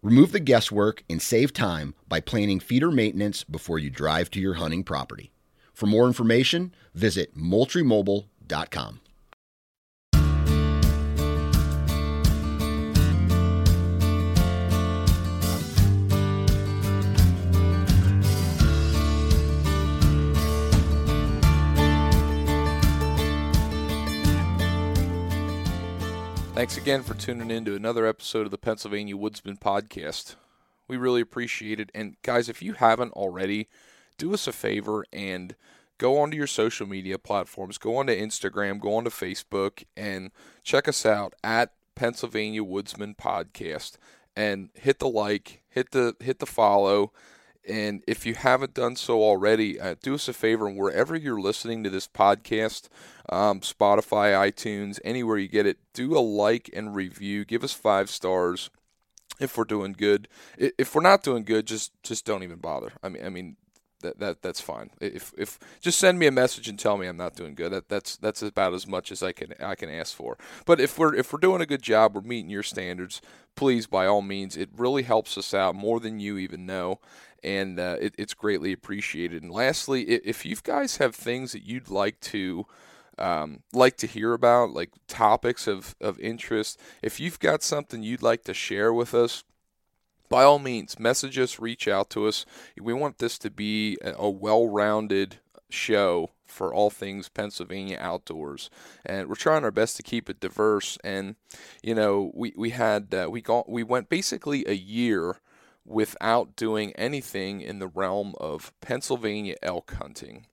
Remove the guesswork and save time by planning feeder maintenance before you drive to your hunting property. For more information, visit moultriemobile.com. Thanks again for tuning in to another episode of the Pennsylvania Woodsman Podcast. We really appreciate it. And guys, if you haven't already, do us a favor and go onto your social media platforms, go onto Instagram, go onto Facebook, and check us out at Pennsylvania Woodsman Podcast. And hit the like, hit the hit the follow. And if you haven't done so already, uh, do us a favor and wherever you're listening to this podcast, um, Spotify, iTunes, anywhere you get it, do a like and review. Give us five stars if we're doing good. If we're not doing good, just just don't even bother. I mean, I mean that that that's fine. If if just send me a message and tell me I'm not doing good. That that's that's about as much as I can I can ask for. But if we're if we're doing a good job, we're meeting your standards. Please, by all means, it really helps us out more than you even know and uh, it, it's greatly appreciated. And lastly, if you guys have things that you'd like to um, like to hear about, like topics of, of interest, if you've got something you'd like to share with us, by all means, message us, reach out to us. We want this to be a well rounded show for all things Pennsylvania outdoors, and we're trying our best to keep it diverse. And you know, we we had uh, we got we went basically a year without doing anything in the realm of Pennsylvania elk hunting.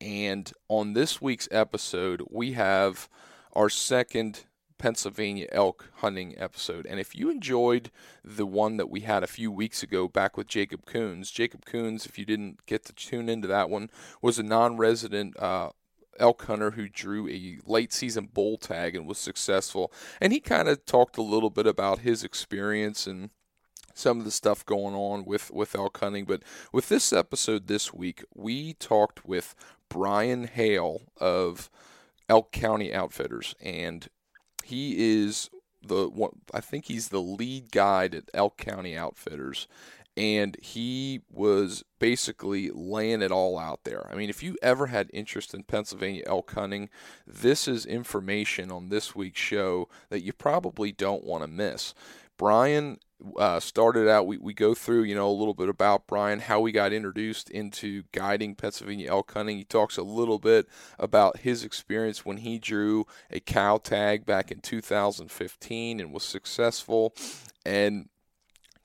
And on this week's episode, we have our second Pennsylvania elk hunting episode. And if you enjoyed the one that we had a few weeks ago back with Jacob Coons, Jacob Coons, if you didn't get to tune into that one, was a non resident uh, elk hunter who drew a late season bull tag and was successful. And he kind of talked a little bit about his experience and some of the stuff going on with, with elk hunting. But with this episode this week, we talked with Brian Hale of Elk County Outfitters, and he is the one, I think he's the lead guide at Elk County Outfitters. And he was basically laying it all out there. I mean, if you ever had interest in Pennsylvania elk hunting, this is information on this week's show that you probably don't want to miss. Brian uh, started out, we, we go through, you know, a little bit about Brian, how we got introduced into guiding Pennsylvania elk hunting. He talks a little bit about his experience when he drew a cow tag back in 2015 and was successful. And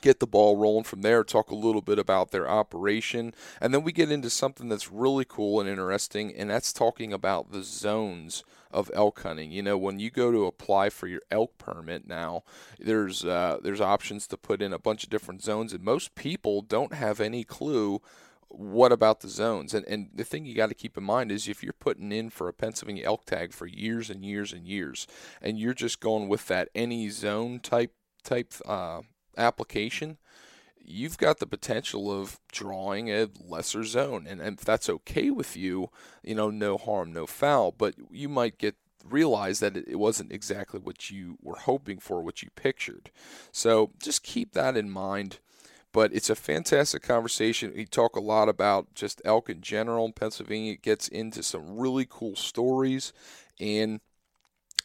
get the ball rolling from there, talk a little bit about their operation, and then we get into something that's really cool and interesting, and that's talking about the zones of elk hunting. You know, when you go to apply for your elk permit now, there's uh, there's options to put in a bunch of different zones, and most people don't have any clue what about the zones? And and the thing you got to keep in mind is if you're putting in for a Pennsylvania elk tag for years and years and years, and you're just going with that any zone type type uh, application, you've got the potential of drawing a lesser zone. And, and if that's okay with you, you know, no harm, no foul. But you might get realize that it wasn't exactly what you were hoping for, what you pictured. So just keep that in mind. But it's a fantastic conversation. We talk a lot about just elk in general in Pennsylvania. It gets into some really cool stories, and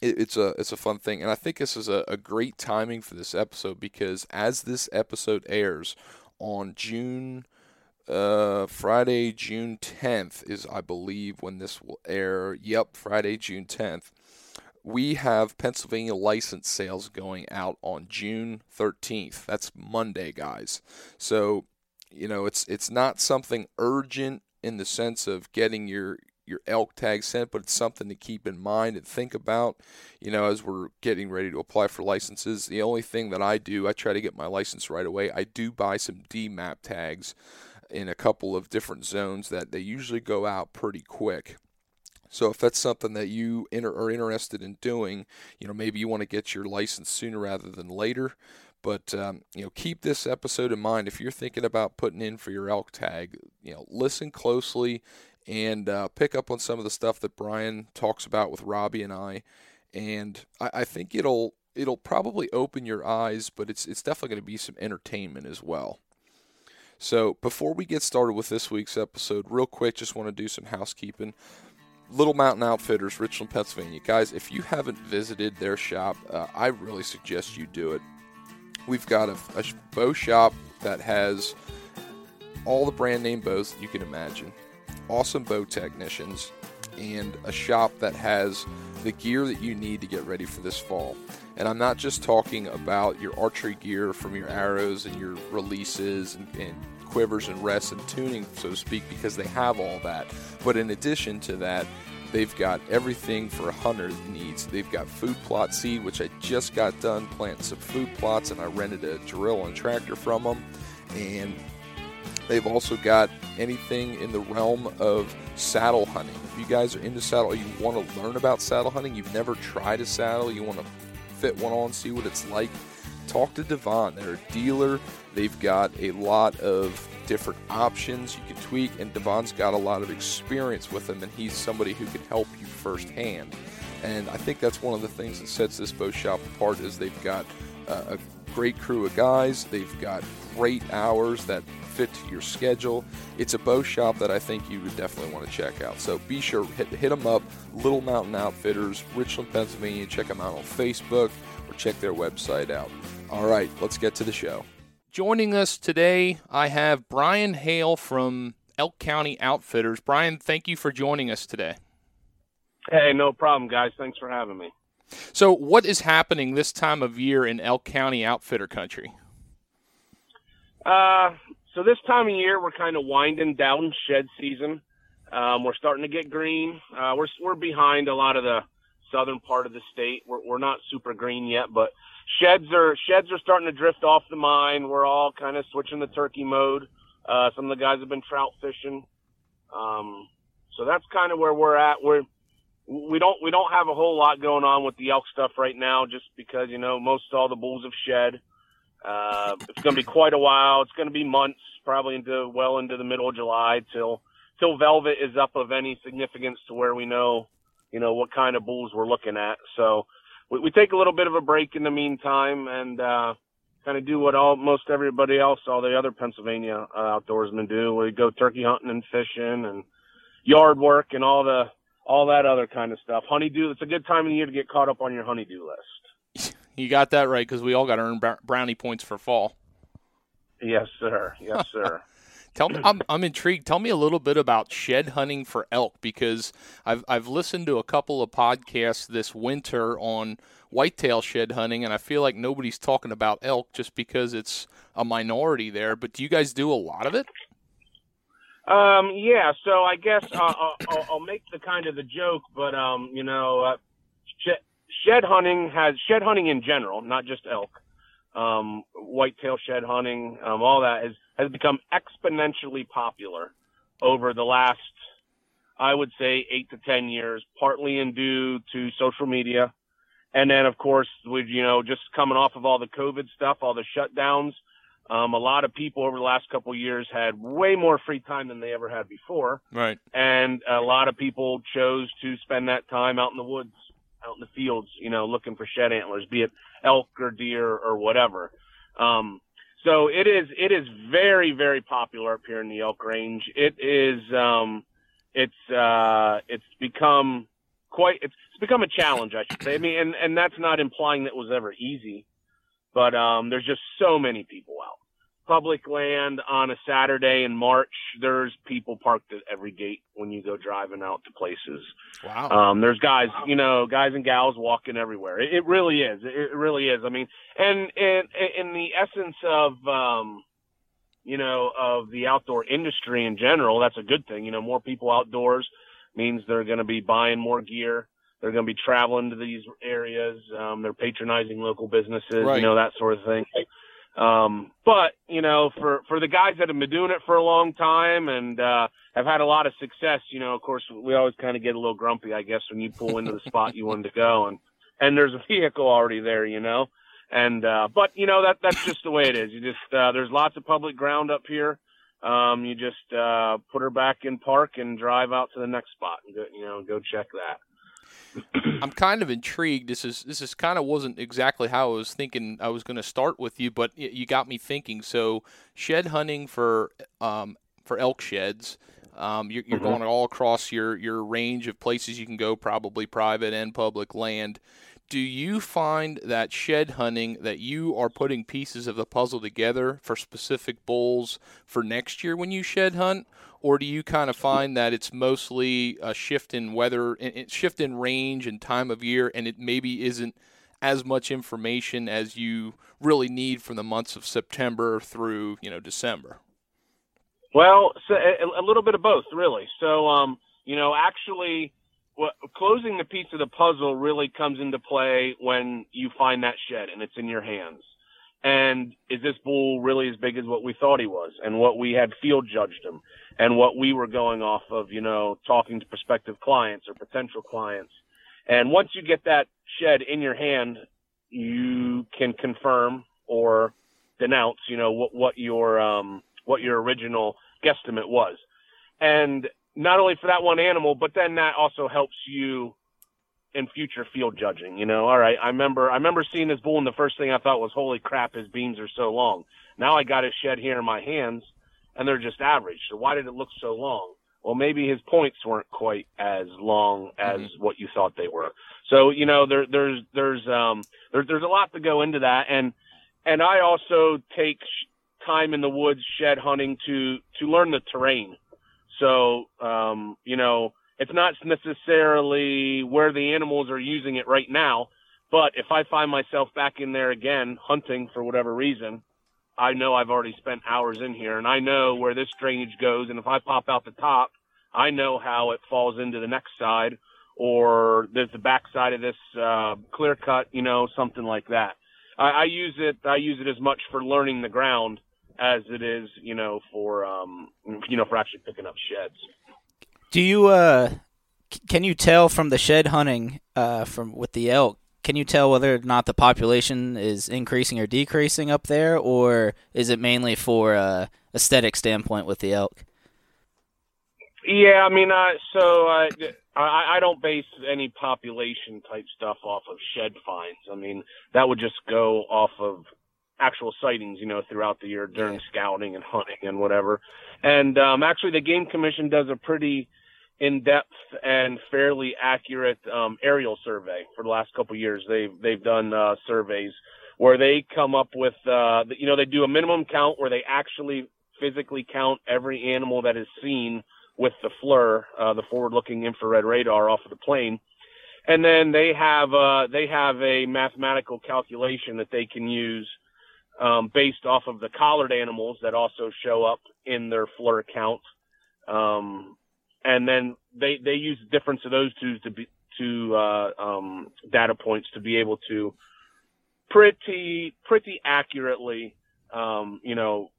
it's a it's a fun thing. And I think this is a, a great timing for this episode because as this episode airs on June uh, Friday, June 10th is, I believe, when this will air. Yep, Friday, June 10th. We have Pennsylvania license sales going out on June 13th. That's Monday, guys. So, you know, it's it's not something urgent in the sense of getting your your elk tag sent, but it's something to keep in mind and think about, you know, as we're getting ready to apply for licenses. The only thing that I do, I try to get my license right away. I do buy some DMAP tags in a couple of different zones that they usually go out pretty quick. So if that's something that you are interested in doing, you know, maybe you want to get your license sooner rather than later. But um, you know, keep this episode in mind if you're thinking about putting in for your elk tag. You know, listen closely and uh, pick up on some of the stuff that Brian talks about with Robbie and I. And I, I think it'll it'll probably open your eyes, but it's it's definitely going to be some entertainment as well. So before we get started with this week's episode, real quick, just want to do some housekeeping. Little Mountain Outfitters, Richland, Pennsylvania. Guys, if you haven't visited their shop, uh, I really suggest you do it. We've got a, a bow shop that has all the brand name bows that you can imagine, awesome bow technicians, and a shop that has the gear that you need to get ready for this fall. And I'm not just talking about your archery gear from your arrows and your releases and, and quivers and rests and tuning, so to speak, because they have all that. But in addition to that, they've got everything for a hunter needs. They've got food plot seed, which I just got done planting some food plots, and I rented a drill and tractor from them. And they've also got anything in the realm of saddle hunting. If you guys are into saddle, you want to learn about saddle hunting, you've never tried a saddle, you want to fit one on, see what it's like, talk to Devon. They're a dealer. They've got a lot of different options you can tweak, and Devon's got a lot of experience with them, and he's somebody who can help you firsthand. And I think that's one of the things that sets this bow shop apart is they've got uh, a great crew of guys. They've got great hours that fit to your schedule. It's a bow shop that I think you would definitely want to check out. So be sure hit hit them up, Little Mountain Outfitters, Richland, Pennsylvania. Check them out on Facebook or check their website out. All right, let's get to the show. Joining us today, I have Brian Hale from Elk County Outfitters. Brian, thank you for joining us today. Hey, no problem, guys. Thanks for having me. So, what is happening this time of year in Elk County Outfitter country? Uh, so this time of year, we're kind of winding down shed season. Um, we're starting to get green. Uh, we're we're behind a lot of the southern part of the state. We're we're not super green yet, but sheds are sheds are starting to drift off the mine. We're all kind of switching to turkey mode. Uh, some of the guys have been trout fishing. Um, so that's kind of where we're at. We're we don't we don't have a whole lot going on with the elk stuff right now, just because you know most all the bulls have shed. Uh, it's going to be quite a while. It's going to be months, probably into well into the middle of July till till velvet is up of any significance to where we know, you know, what kind of bulls we're looking at. So we, we take a little bit of a break in the meantime and uh, kind of do what all most everybody else, all the other Pennsylvania uh, outdoorsmen do. We go turkey hunting and fishing and yard work and all the all that other kind of stuff. Honeydew. It's a good time of the year to get caught up on your honeydew list. You got that right because we all got to earn brownie points for fall. Yes, sir. Yes, sir. Tell me, I'm, I'm intrigued. Tell me a little bit about shed hunting for elk because I've I've listened to a couple of podcasts this winter on whitetail shed hunting, and I feel like nobody's talking about elk just because it's a minority there. But do you guys do a lot of it? Um, yeah. So I guess uh, I'll, I'll, make the kind of the joke, but um, you know, uh, shed hunting has shed hunting in general, not just elk, um, whitetail shed hunting, um, all that has become exponentially popular over the last, I would say, eight to ten years, partly in due to social media, and then of course, with you know, just coming off of all the COVID stuff, all the shutdowns. Um, a lot of people over the last couple of years had way more free time than they ever had before. Right. And a lot of people chose to spend that time out in the woods, out in the fields, you know, looking for shed antlers, be it elk or deer or whatever. Um, so it is, it is very, very popular up here in the elk range. It is, um, it's, uh, it's become quite, it's, it's become a challenge, I should say. I mean, and, and that's not implying that it was ever easy, but, um, there's just so many people out public land on a Saturday in March, there's people parked at every gate when you go driving out to places. Wow. Um, there's guys, you know, guys and gals walking everywhere. It, it really is. It really is. I mean, and in, in the essence of, um, you know, of the outdoor industry in general, that's a good thing. You know, more people outdoors means they're going to be buying more gear. They're going to be traveling to these areas. Um, they're patronizing local businesses, Right. you know, that sort of thing. Um, but you know, for for the guys that have been doing it for a long time and uh, have had a lot of success, you know, of course, we always kind of get a little grumpy, I guess, when you pull into the spot you wanted to go, and and there's a vehicle already there, you know. And uh, but you know that that's just the way it is. You just uh, there's lots of public ground up here. Um, you just uh, put her back in park and drive out to the next spot and go, you know go check that. I'm kind of intrigued. This is this is kind of wasn't exactly how I was thinking I was going to start with you, but you got me thinking. So shed hunting for um, for elk sheds. Um, you're, you're Mhm. going all across your your range of places you can go, probably private and public land. Do you find that shed hunting that you are putting pieces of the puzzle together for specific bulls for next year when you shed hunt, or do you kind of find that it's mostly a shift in weather, shift in range and time of year, and it maybe isn't as much information as you really need from the months of September through you know December? Well, so a, a little bit of both, really. So, um, you know, actually, what, closing the piece of the puzzle really comes into play when you find that shed and it's in your hands. And is this bull really as big as what we thought he was and what we had field judged him and what we were going off of, you know, talking to prospective clients or potential clients. And once you get that shed in your hand, you can confirm or denounce, you know, what, what your, um, what your original guesstimate was. And not only for that one animal, but then that also helps you in future field judging. You know, all right, I remember I remember seeing this bull and the first thing I thought was, holy crap, his beams are so long. Now I got his shed here in my hands and they're just average. So why did it look so long? Well, maybe his points weren't quite as long as Mhm. what you thought they were. So, you know, there, there's, there's, um, there, there's a lot to go into that. And, and I also take sh- time in the woods shed hunting to, to learn the terrain. So, um, you know, it's not necessarily where the animals are using it right now, but if I find myself back in there again hunting for whatever reason, I know I've already spent hours in here and I know where this drainage goes. And if I pop out the top, I know how it falls into the next side or there's the back side of this, uh, clear cut, you know, something like that. I, I use it, I use it as much for learning the ground as it is, you know, for, um, you know, for actually picking up sheds. Do you uh can you tell from the shed hunting uh from with the elk? Can you tell whether or not the population is increasing or decreasing up there, or is it mainly for uh, aesthetic standpoint with the elk? Yeah, I mean, uh, so uh, I, I don't base any population type stuff off of shed finds. I mean, that would just go off of actual sightings, you know, throughout the year during scouting and hunting and whatever. And um, actually, the Game Commission does a pretty in-depth and fairly accurate um, aerial survey for the last couple of years. They've they've done uh, surveys where they come up with, uh, you know, they do a minimum count where they actually physically count every animal that is seen with the FLIR, uh, the forward-looking infrared radar off of the plane, and then they have uh, they have a mathematical calculation that they can use um, based off of the collared animals that also show up in their FLIR count, um, and then they they use the difference of those two to be to uh, um, data points to be able to pretty pretty accurately, um, you know,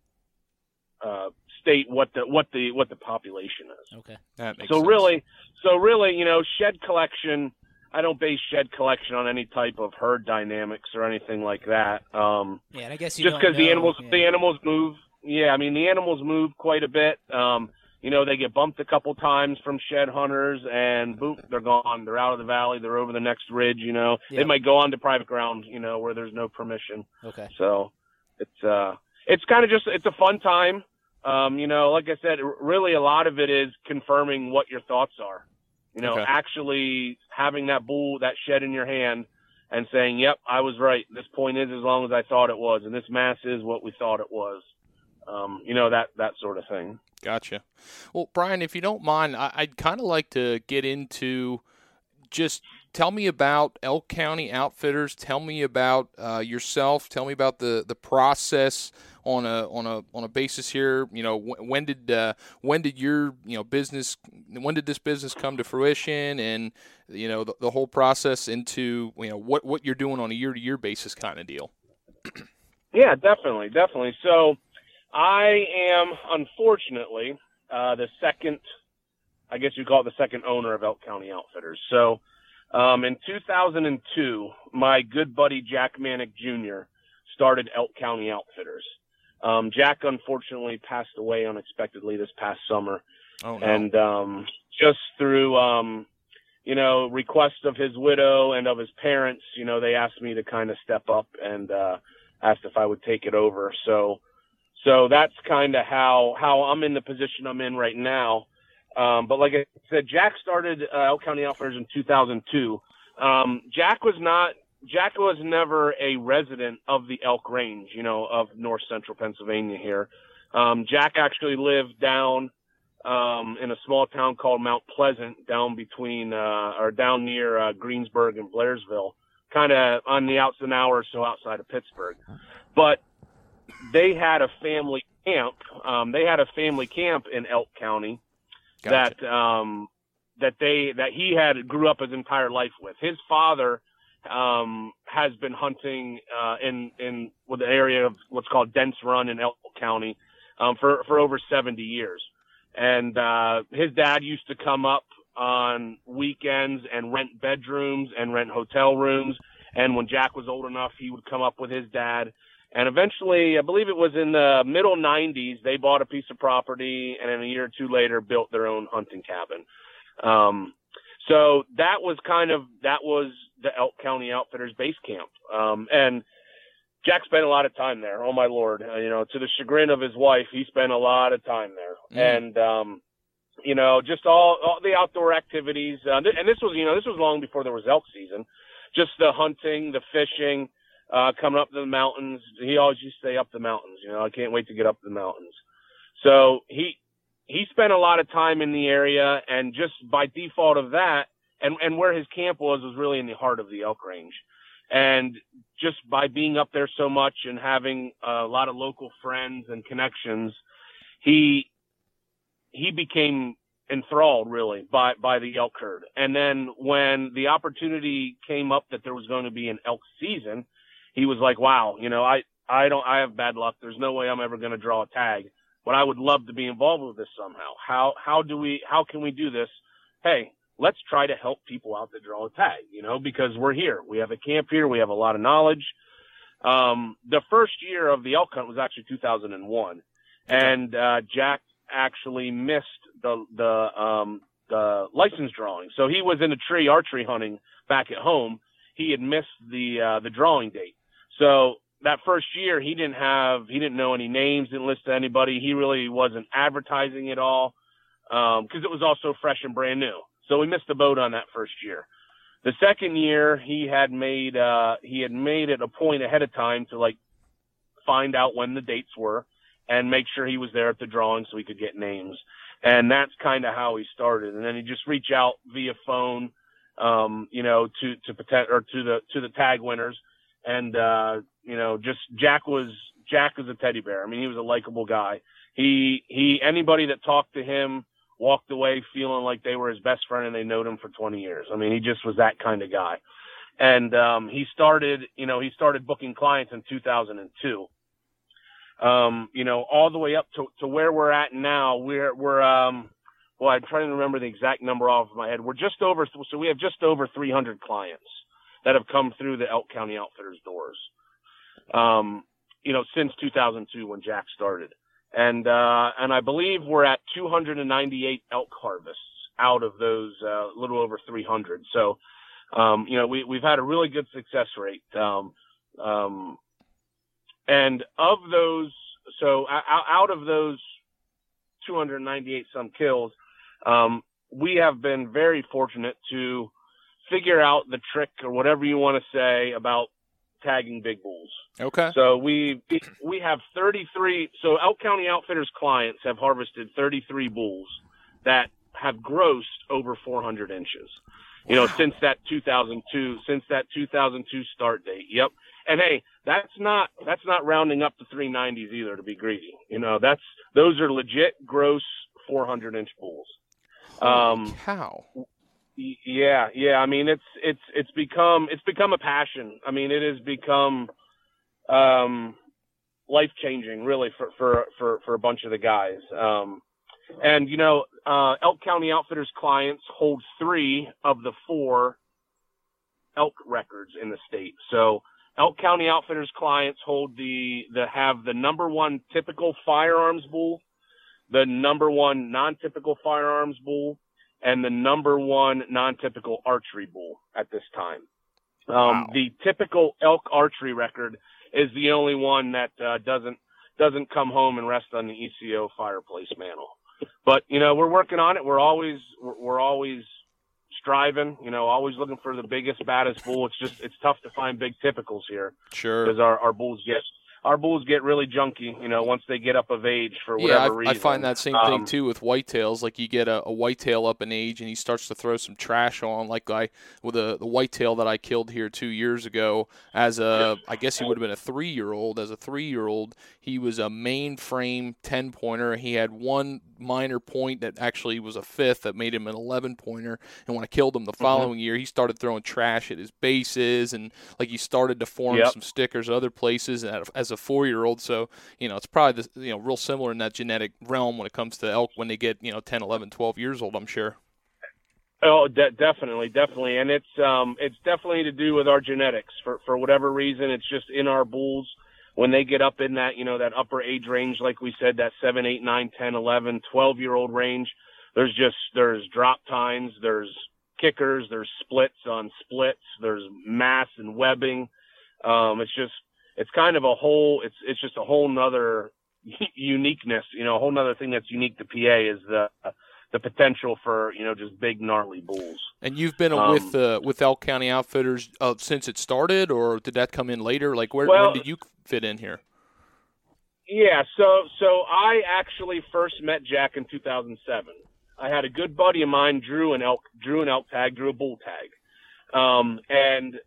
uh, state what the what the what the population is. Okay. That makes So sense. really, so really, you know, shed collection. I don't base shed collection on any type of herd dynamics or anything like that. Um, Yeah, and I guess you just because the animals yeah. the animals move. Yeah, I mean the animals move quite a bit. Um, you know, they get bumped a couple times from shed hunters, and boom, they're gone. They're out of the valley. They're over the next ridge. You know, they might go on to private ground. You know, where there's no permission. Okay. So it's uh, it's kind of just it's a fun time. Um, you know, like I said, really a lot of it is confirming what your thoughts are. You know, Okay. actually having that bull, that shed in your hand, and saying, "Yep, I was right. This point is as long as I thought it was, and this mass is what we thought it was." Um, you know that that sort of thing. Gotcha. Well, Brian, if you don't mind, I, I'd kind of like to get into just tell me about Elk County Outfitters. Tell me about uh, yourself. Tell me about the, the process on a on a on a basis here. You know, wh- when did uh, when did your you know business when did this business come to fruition, and you know the, the whole process into you know what what you're doing on a year to year basis kind of deal. Yeah, definitely, definitely. So, I am unfortunately uh, the second, I guess you call it the second owner of Elk County Outfitters. So, um, in 2002, my good buddy Jack Manick Jr. started Elk County Outfitters. Um, Jack unfortunately passed away unexpectedly this past summer Oh no. and um, just through um, you know request of his widow and of his parents, you know, they asked me to kind of step up and uh, asked if I would take it over. So so that's kind of how how I'm in the position I'm in right now. Um, but like I said, Jack started uh, Elk County Outfitters in 2002. Um, Jack was not Jack was never a resident of the Elk Range, you know, of North Central Pennsylvania here. Um, Jack actually lived down um, in a small town called Mount Pleasant, down between uh, or down near uh, Greensburg and Blairsville, kind of on the outs an hour or so outside of Pittsburgh. But they had a family camp. Um, they had a family camp in Elk County Gotcha. that um, that they that he had grew up his entire life with. His father um, has been hunting uh, in in with the area of what's called Dents Run in Elk County um, for for over 70 years, and uh, his dad used to come up on weekends and rent bedrooms and rent hotel rooms. And when Jack was old enough, he would come up with his dad. And eventually, I believe it was in the middle 90s, they bought a piece of property and then a year or two later built their own hunting cabin. Um, so that was kind of, that was the Elk County Outfitters base camp. Um, and Jack spent a lot of time there. Oh my lord! Uh, you know, to the chagrin of his wife, he spent a lot of time there, Mm. and um, you know, just all, all the outdoor activities. Uh, th- and this was, you know, this was long before there was elk season. Just the hunting, the fishing, uh, coming up to the mountains. He always used to say up the mountains. You know, I can't wait to get up the mountains. So he he spent a lot of time in the area, and just by default of that, and and where his camp was was really in the heart of the elk range. And just by being up there so much and having a lot of local friends and connections, he he became enthralled really by by the elk herd. And then when the opportunity came up that there was going to be an elk season, he was like, "Wow, you know, I I don't I have bad luck. There's no way I'm ever going to draw a tag, but I would love to be involved with this somehow. How how do we how can we do this? Hey, let's try to help people out that draw a tag, you know, because we're here. We have a camp here. We have a lot of knowledge. Um, the first year of the elk hunt was actually 2001, and uh, Jack actually missed the the um, the license drawing. So he was in a tree archery hunting back at home. He had missed the uh, the drawing date. So that first year he didn't have he didn't know any names, didn't list to anybody. He really wasn't advertising at all because it was also fresh and brand new. So we missed the boat on that first year. The second year he had made uh, he had made it a point ahead of time to like find out when the dates were and make sure he was there at the drawing so he could get names. And that's kind of how he started. And then he just reach out via phone, um, you know, to to protect or to the to the tag winners. And uh, you know, just Jack was Jack was a teddy bear. I mean, he was a likable guy. He he anybody that talked to him walked away feeling like they were his best friend and they knowed him for 20 years. I mean, he just was that kind of guy. And um, he started, you know, he started booking clients in 2002. um, you know, all the way up to, to where we're at now. We're we're um, well, I'm trying to remember the exact number off of my head. We're just over, so we have just over 300 clients that have come through the Elk County Outfitters doors. Um, you know, since 2002 when Jack started, and uh, and I believe we're at 298 elk harvests out of those uh, little over 300. So, um, you know, we we've had a really good success rate. Um, um, and of those, so out of those 298 some kills, um, we have been very fortunate to figure out the trick or whatever you want to say about tagging big bulls. Okay. So we we have 33. So Elk County Outfitters clients have harvested 33 bulls that have grossed over 400 inches. You wow. know, since that 2002, since that 2002 start date. Yep. And hey, that's not that's not rounding up to 390s either to be greedy. You know, that's those are legit gross 400 inch bulls. Um, cow. Yeah, yeah. I mean, it's it's it's become it's become a passion. I mean, it has become um, life changing, really, for for for for a bunch of the guys. Um, and you know, uh, Elk County Outfitters clients hold three of the four elk records in the state. So Elk County Outfitters clients hold the the have the number one typical firearms bull, the number one non-typical firearms bull, and the number one non-typical archery bull at this time. Um, wow. The typical elk archery record is the only one that uh, doesn't doesn't come home and rest on the ECO fireplace mantle. But you know, we're working on it. We're always we're, always striving, you know, always looking for the biggest, baddest bull. It's just it's tough to find big typicals here. Sure. Because our, our bulls get our bulls get really junky, you know, once they get up of age for whatever yeah, I, reason. I find that same um, thing too with whitetails. Like you get a, a whitetail up in age and he starts to throw some trash on. Like I with the the whitetail that I killed here two years ago as a I guess he would have been a three year old. As a three year old, he was a mainframe ten pointer. He had one minor point that actually was a fifth that made him an 11 pointer. And when I killed him the mm-hmm. following mm-hmm. year, he started throwing trash at his bases and like he started to form yep. some stickers other places And as a four year old. So, you know, it's probably, the, you know, real similar in that genetic realm when it comes to elk when they get, you know, 10, 11, 12 years old, I'm sure. Oh, de- definitely, definitely, and it's um, it's definitely to do with our genetics. For for whatever reason, it's just in our bulls when they get up in that, you know, that upper age range, like we said, that seven, eight, nine, ten, eleven, twelve year old range, there's just, there's drop times, there's kickers, there's splits on splits, there's mass and webbing. Um, it's just, it's kind of a whole, it's, it's just a whole nother uniqueness, you know, a whole nother thing that's unique to PA is the, the potential for you know just big gnarly bulls. And you've been um, with uh, with Elk County Outfitters uh, since it started, or did that come in later? Like where well, when did you fit in here? Yeah, so so I actually first met Jack in 2007. I had a good buddy of mine, Drew an elk, Drew an elk tag, Drew a bull tag, um, and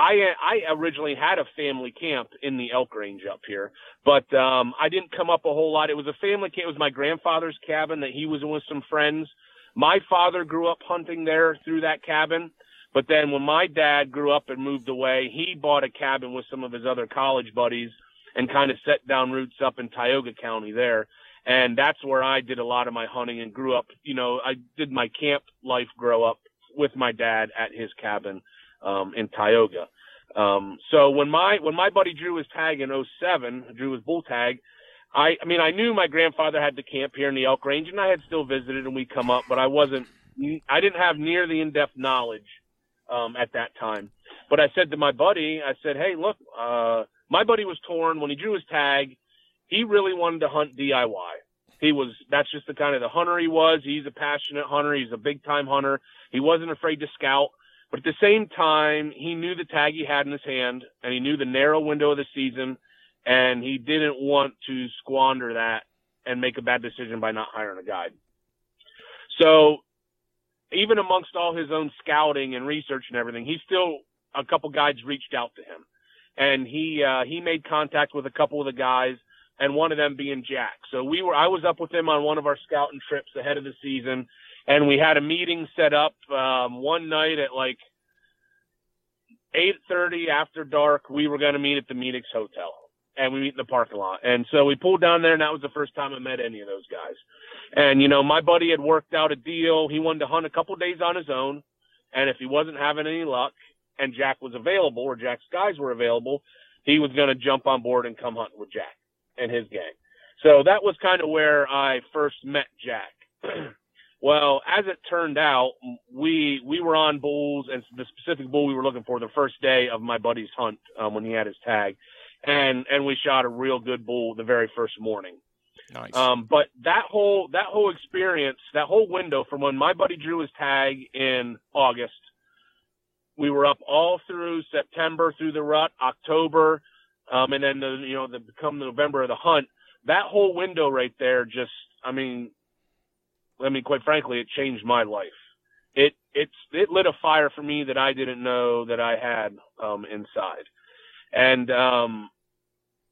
I I originally had a family camp in the elk range up here, but um, I didn't come up a whole lot. It was a family camp. It was my grandfather's cabin that he was with some friends. My father grew up hunting there through that cabin, but then when my dad grew up and moved away, he bought a cabin with some of his other college buddies and kind of set down roots up in Tioga County there. And that's where I did a lot of my hunting and grew up. You know, I did my camp life grow up with my dad at his cabin um, in Tioga. Um, so when my when my buddy Drew was tag in 07, Drew was bull tag. I I mean I knew my grandfather had the camp here in the Elk Range, and I had still visited and we come up, but I wasn't I didn't have near the in depth knowledge um, at that time. But I said to my buddy, I said, hey, look, uh, my buddy was torn when he drew his tag. He really wanted to hunt DIY. He was, that's just the kind of the hunter he was. He's a passionate hunter. He's a big time hunter. He wasn't afraid to scout. But at the same time, he knew the tag he had in his hand and he knew the narrow window of the season and he didn't want to squander that and make a bad decision by not hiring a guide. So even amongst all his own scouting and research and everything, he still a couple guides reached out to him, and he uh, he made contact with a couple of the guys, and one of them being Jack. So we were I was up with him on one of our scouting trips ahead of the season, and we had a meeting set up um, one night at like eight thirty after dark. We were going to meet at the Medix Hotel, and we meet in the parking lot. And so we pulled down there, and that was the first time I met any of those guys. And you know, my buddy had worked out a deal. He wanted to hunt a couple days on his own, and if he wasn't having any luck, and Jack was available, or Jack's guys were available, he was going to jump on board and come hunting with Jack and his gang. So that was kind of where I first met Jack. well, as it turned out, we we were on bulls, and the specific bull we were looking for the first day of my buddy's hunt um, when he had his tag, and and we shot a real good bull the very first morning. Nice. Um, but that whole that whole experience, that whole window from when my buddy drew his tag in August, we were up all through September through the rut, October, um, and then the you know the come November of the hunt. That whole window right there, just I mean, I mean, quite frankly, it changed my life. It it's it lit a fire for me that I didn't know that I had um, inside, and um,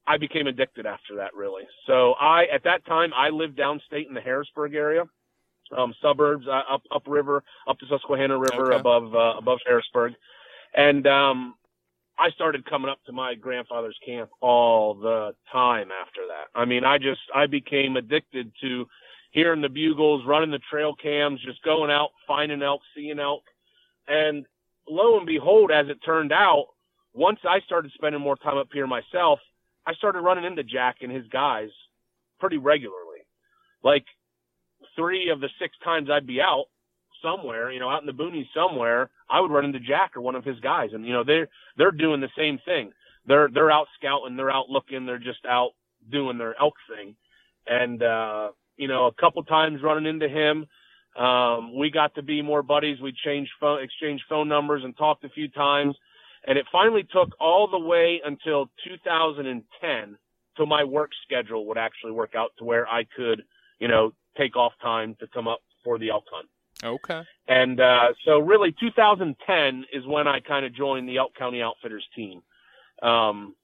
I became addicted after that, really. So I, at that time, I lived downstate in the Harrisburg area, um, suburbs, uh, up, upriver, up the Susquehanna River, Okay. above, uh, above Harrisburg. And, um, I started coming up to my grandfather's camp all the time after that. I mean, I just, I became addicted to hearing the bugles, running the trail cams, just going out, finding elk, seeing elk. And lo and behold, as it turned out, once I started spending more time up here myself, I started running into Jack and his guys pretty regularly. Like three of the six times I'd be out somewhere, you know, out in the boonies somewhere, I would run into Jack or one of his guys. And, you know, they're, they're doing the same thing. They're, they're out scouting, they're out looking, they're just out doing their elk thing. And, uh, you know, a couple times running into him, um, we got to be more buddies. We changed phone, exchanged phone numbers and talked a few times. And it finally took all the way until 2010 till my work schedule would actually work out to where I could, you know, take off time to come up for the elk hunt. okay. And uh, so, really, 2010 is when I kind of joined the Elk County Outfitters team. Um,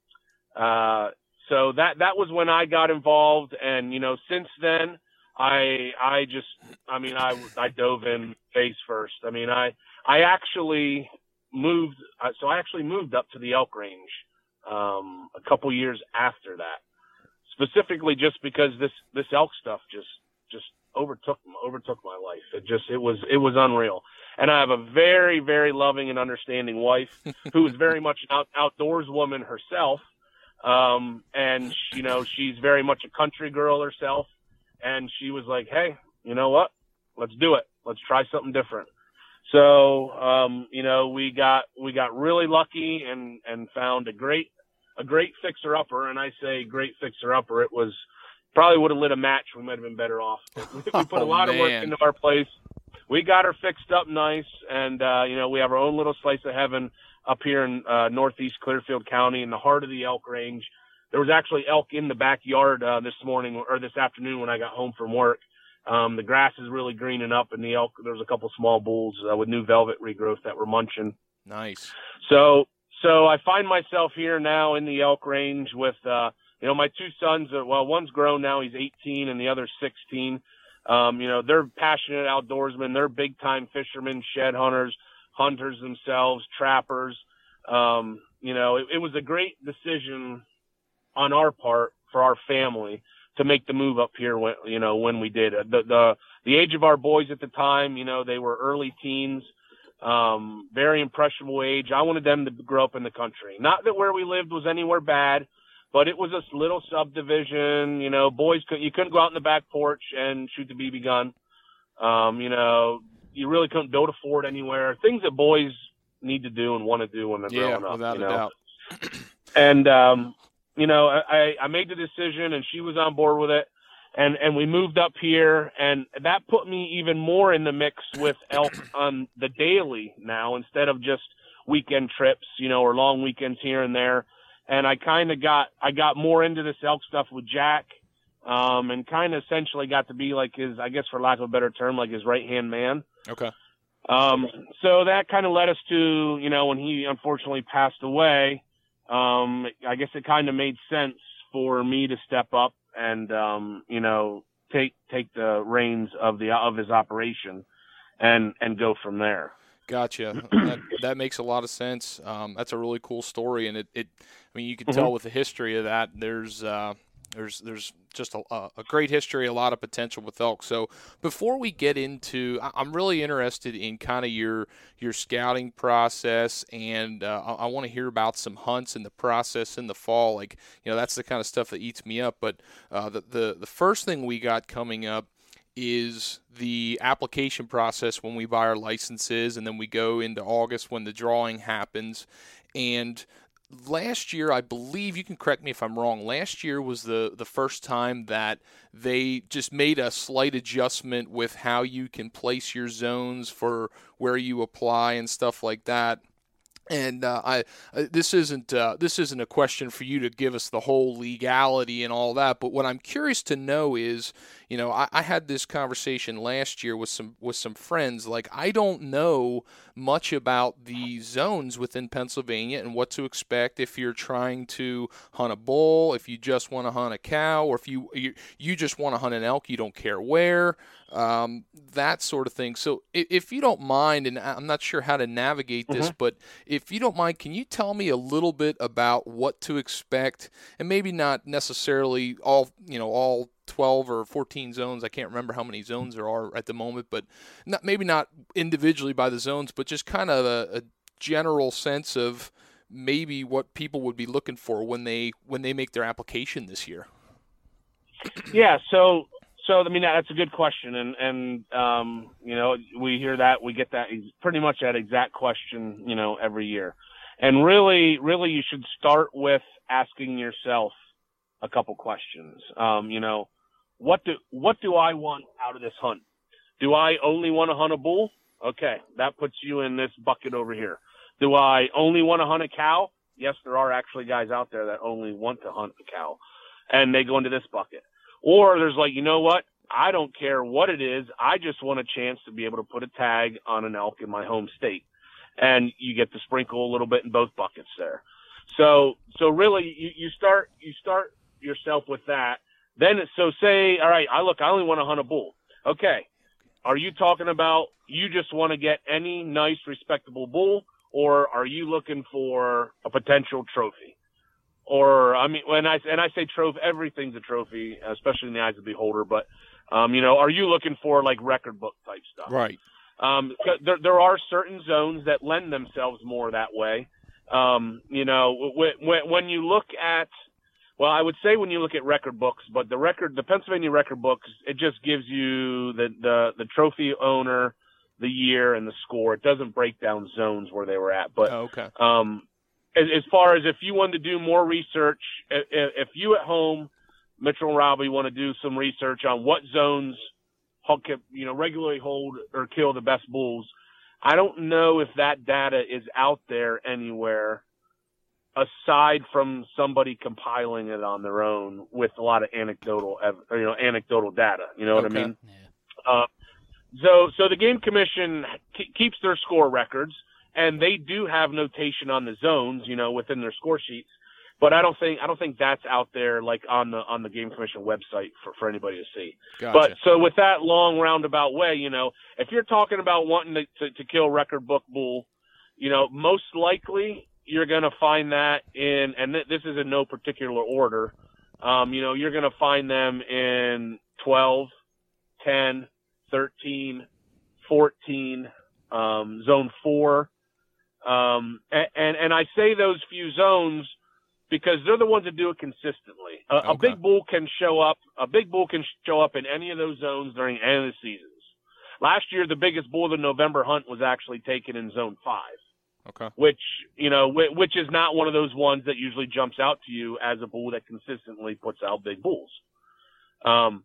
uh, so that that was when I got involved, and you know, since then, I I just, I mean, I I dove in face first. I mean, I I actually moved, so I actually moved up to the elk range um, a couple years after that, specifically just because this this elk stuff just just overtook overtook my life. It just it was it was unreal. And I have a very very loving and understanding wife who is very much an out, outdoors woman herself. Um, and you know she's very much a country girl herself. And she was like, "Hey, you know what? Let's do it. Let's try something different." So um, you know we got we got really lucky and and found a great a great fixer upper. And I say great fixer upper. It was probably would have lit a match. We might have been better off. we put a Oh, lot of work into our place. We got her fixed up nice, and uh, you know we have our own little slice of heaven up here in uh, northeast Clearfield County, in the heart of the elk range. There was actually elk in the backyard uh, this morning or this afternoon when I got home from work. Um, the grass is really greening up, and the elk. There's a couple small bulls uh, with new velvet regrowth that were munching. Nice. So so I find myself here now in the elk range with uh you know my two sons are well one's grown now he's 18 and the other's 16 um you know they're passionate outdoorsmen they're big time fishermen shed hunters hunters themselves trappers um you know it, it was a great decision on our part for our family to make the move up here when you know when we did the the the age of our boys at the time you know they were early teens um, very impressionable age. I wanted them to grow up in the country. Not that where we lived was anywhere bad, but it was a little subdivision. You know, boys could you couldn't go out in the back porch and shoot the BB gun. Um, you know, you really couldn't build a fort anywhere. Things that boys need to do and want to do when they're Yeah, growing up. without you a know? doubt. and um, you know, I, I made the decision, and she was on board with it, and and we moved up here, and that put me even more in the mix with elk on the daily now instead of just weekend trips, you know, or long weekends here and there. And I kind of got I got more into this elk stuff with Jack, um, and kind of essentially got to be like his, I guess for lack of a better term, like his right hand man. Okay. Um, so that kind of led us to, you know, when he unfortunately passed away, um, I guess it kind of made sense for me to step up and, um, you know, take, take the reins of the, of his operation and, and go from there. Gotcha. that, that makes a lot of sense. Um, that's a really cool story, and it, it I mean, you can mm-hmm. tell with the history of that. There's uh, there's there's just a, a, great history, a lot of potential with elk. So before we get into, I'm really interested in kind of your your scouting process, and uh, I, I want to hear about some hunts and the process in the fall. Like you know, that's the kind of stuff that eats me up. But uh, the, the the first thing we got coming up is the application process when we buy our licenses, and then we go into August when the drawing happens, and last year, I believe you can correct me if I'm wrong. Last year was the the first time that they just made a slight adjustment with how you can place your zones for where you apply and stuff like that. And uh, I, uh, this isn't uh, this isn't a question for you to give us the whole legality and all that. But what I'm curious to know is, you know, I, I had this conversation last year with some with some friends. Like, I don't know much about the zones within Pennsylvania and what to expect if you're trying to hunt a bull, if you just want to hunt a cow, or if you you, you just want to hunt an elk, you don't care where, um, that sort of thing. So, if, if, you don't mind, and I'm not sure how to navigate this, mm-hmm. but if you don't mind, can you tell me a little bit about what to expect, and maybe not necessarily all you know all 12 or 14 zones. I can't remember how many zones there are at the moment, but not, maybe not individually by the zones, but just kind of a, a general sense of maybe what people would be looking for when they when they make their application this year. Yeah, so so I mean that's a good question, and and um, you know we hear that we get that pretty much that exact question you know every year, and really really you should start with asking yourself a couple questions. Um, you know, what do what do I want out of this hunt? Do I only want to hunt a bull? Okay, that puts you in this bucket over here. Do I only want to hunt a cow? Yes, there are actually guys out there that only want to hunt a cow, and they go into this bucket. Or there's like, you know what? I don't care what it is. I just want a chance to be able to put a tag on an elk in my home state, and you get to sprinkle a little bit in both buckets there. So, so really, you, you start you start yourself with that, then, so say, all right, I look, I only want to hunt a bull. Okay. Are you talking about you just want to get any nice, respectable bull, or are you looking for a potential trophy? Or, I mean, when I, and I say trophy, everything's a trophy, especially in the eyes of the beholder, but, um, you know, are you looking for like record book type stuff? Right. Um, there, there are certain zones that lend themselves more that way. Um, you know, when, when you look at, well, I would say when you look at record books, but the record, the Pennsylvania record books, it just gives you the, the, the trophy owner, the year and the score. It doesn't break down zones where they were at. But, oh, okay. um, as, as far as if you wanted to do more research, if, if you at home, Mitchell and Robbie want to do some research on what zones, you know, regularly hold or kill the best bulls. I don't know if that data is out there anywhere aside from somebody compiling it on their own with a lot of anecdotal, you know, anecdotal data. You know okay. what I mean? Yeah. Uh, so, so the game commission keeps their score records, and they do have notation on the zones, you know, within their score sheets. But I don't think I don't think that's out there like on the on the game commission website for, for anybody to see. Gotcha. But so with that long roundabout way, you know, if you're talking about wanting to, to, to kill record book bull, you know, most likely you're going to find that in, and th- this is in no particular order. Um, you know, you're going to find them in 12, 10, 13, 14, um, zone four. Um, and, and, and, I say those few zones because they're the ones that do it consistently. A, okay. a big bull can show up, a big bull can show up in any of those zones during any of the seasons. Last year, the biggest bull of the November hunt was actually taken in zone five. Okay. Which you know, which is not one of those ones that usually jumps out to you as a bull that consistently puts out big bulls. Um,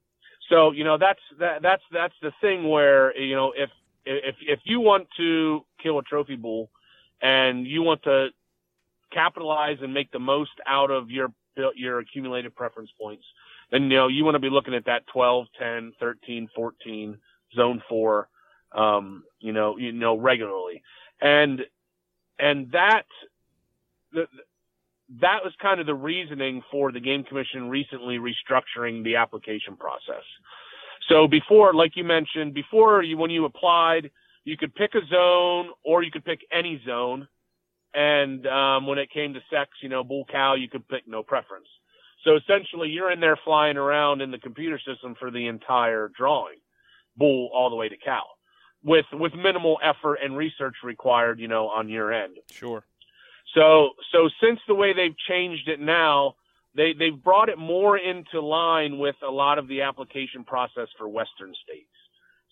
so you know that's that that's that's the thing where you know if if if you want to kill a trophy bull and you want to capitalize and make the most out of your your accumulated preference points, then you know you want to be looking at that 12, 10, 13, 14, zone four, um, you know, you know regularly. And and that that was kind of the reasoning for the game commission recently restructuring the application process. So before, like you mentioned, before you when you applied, you could pick a zone or you could pick any zone. And um, when it came to sex, you know, bull cow, you could pick no preference. So essentially, you're in there flying around in the computer system for the entire drawing, bull all the way to cow, with with minimal effort and research required, you know, on your end. Sure. So so since the way they've changed it now, they they've brought it more into line with a lot of the application process for Western states.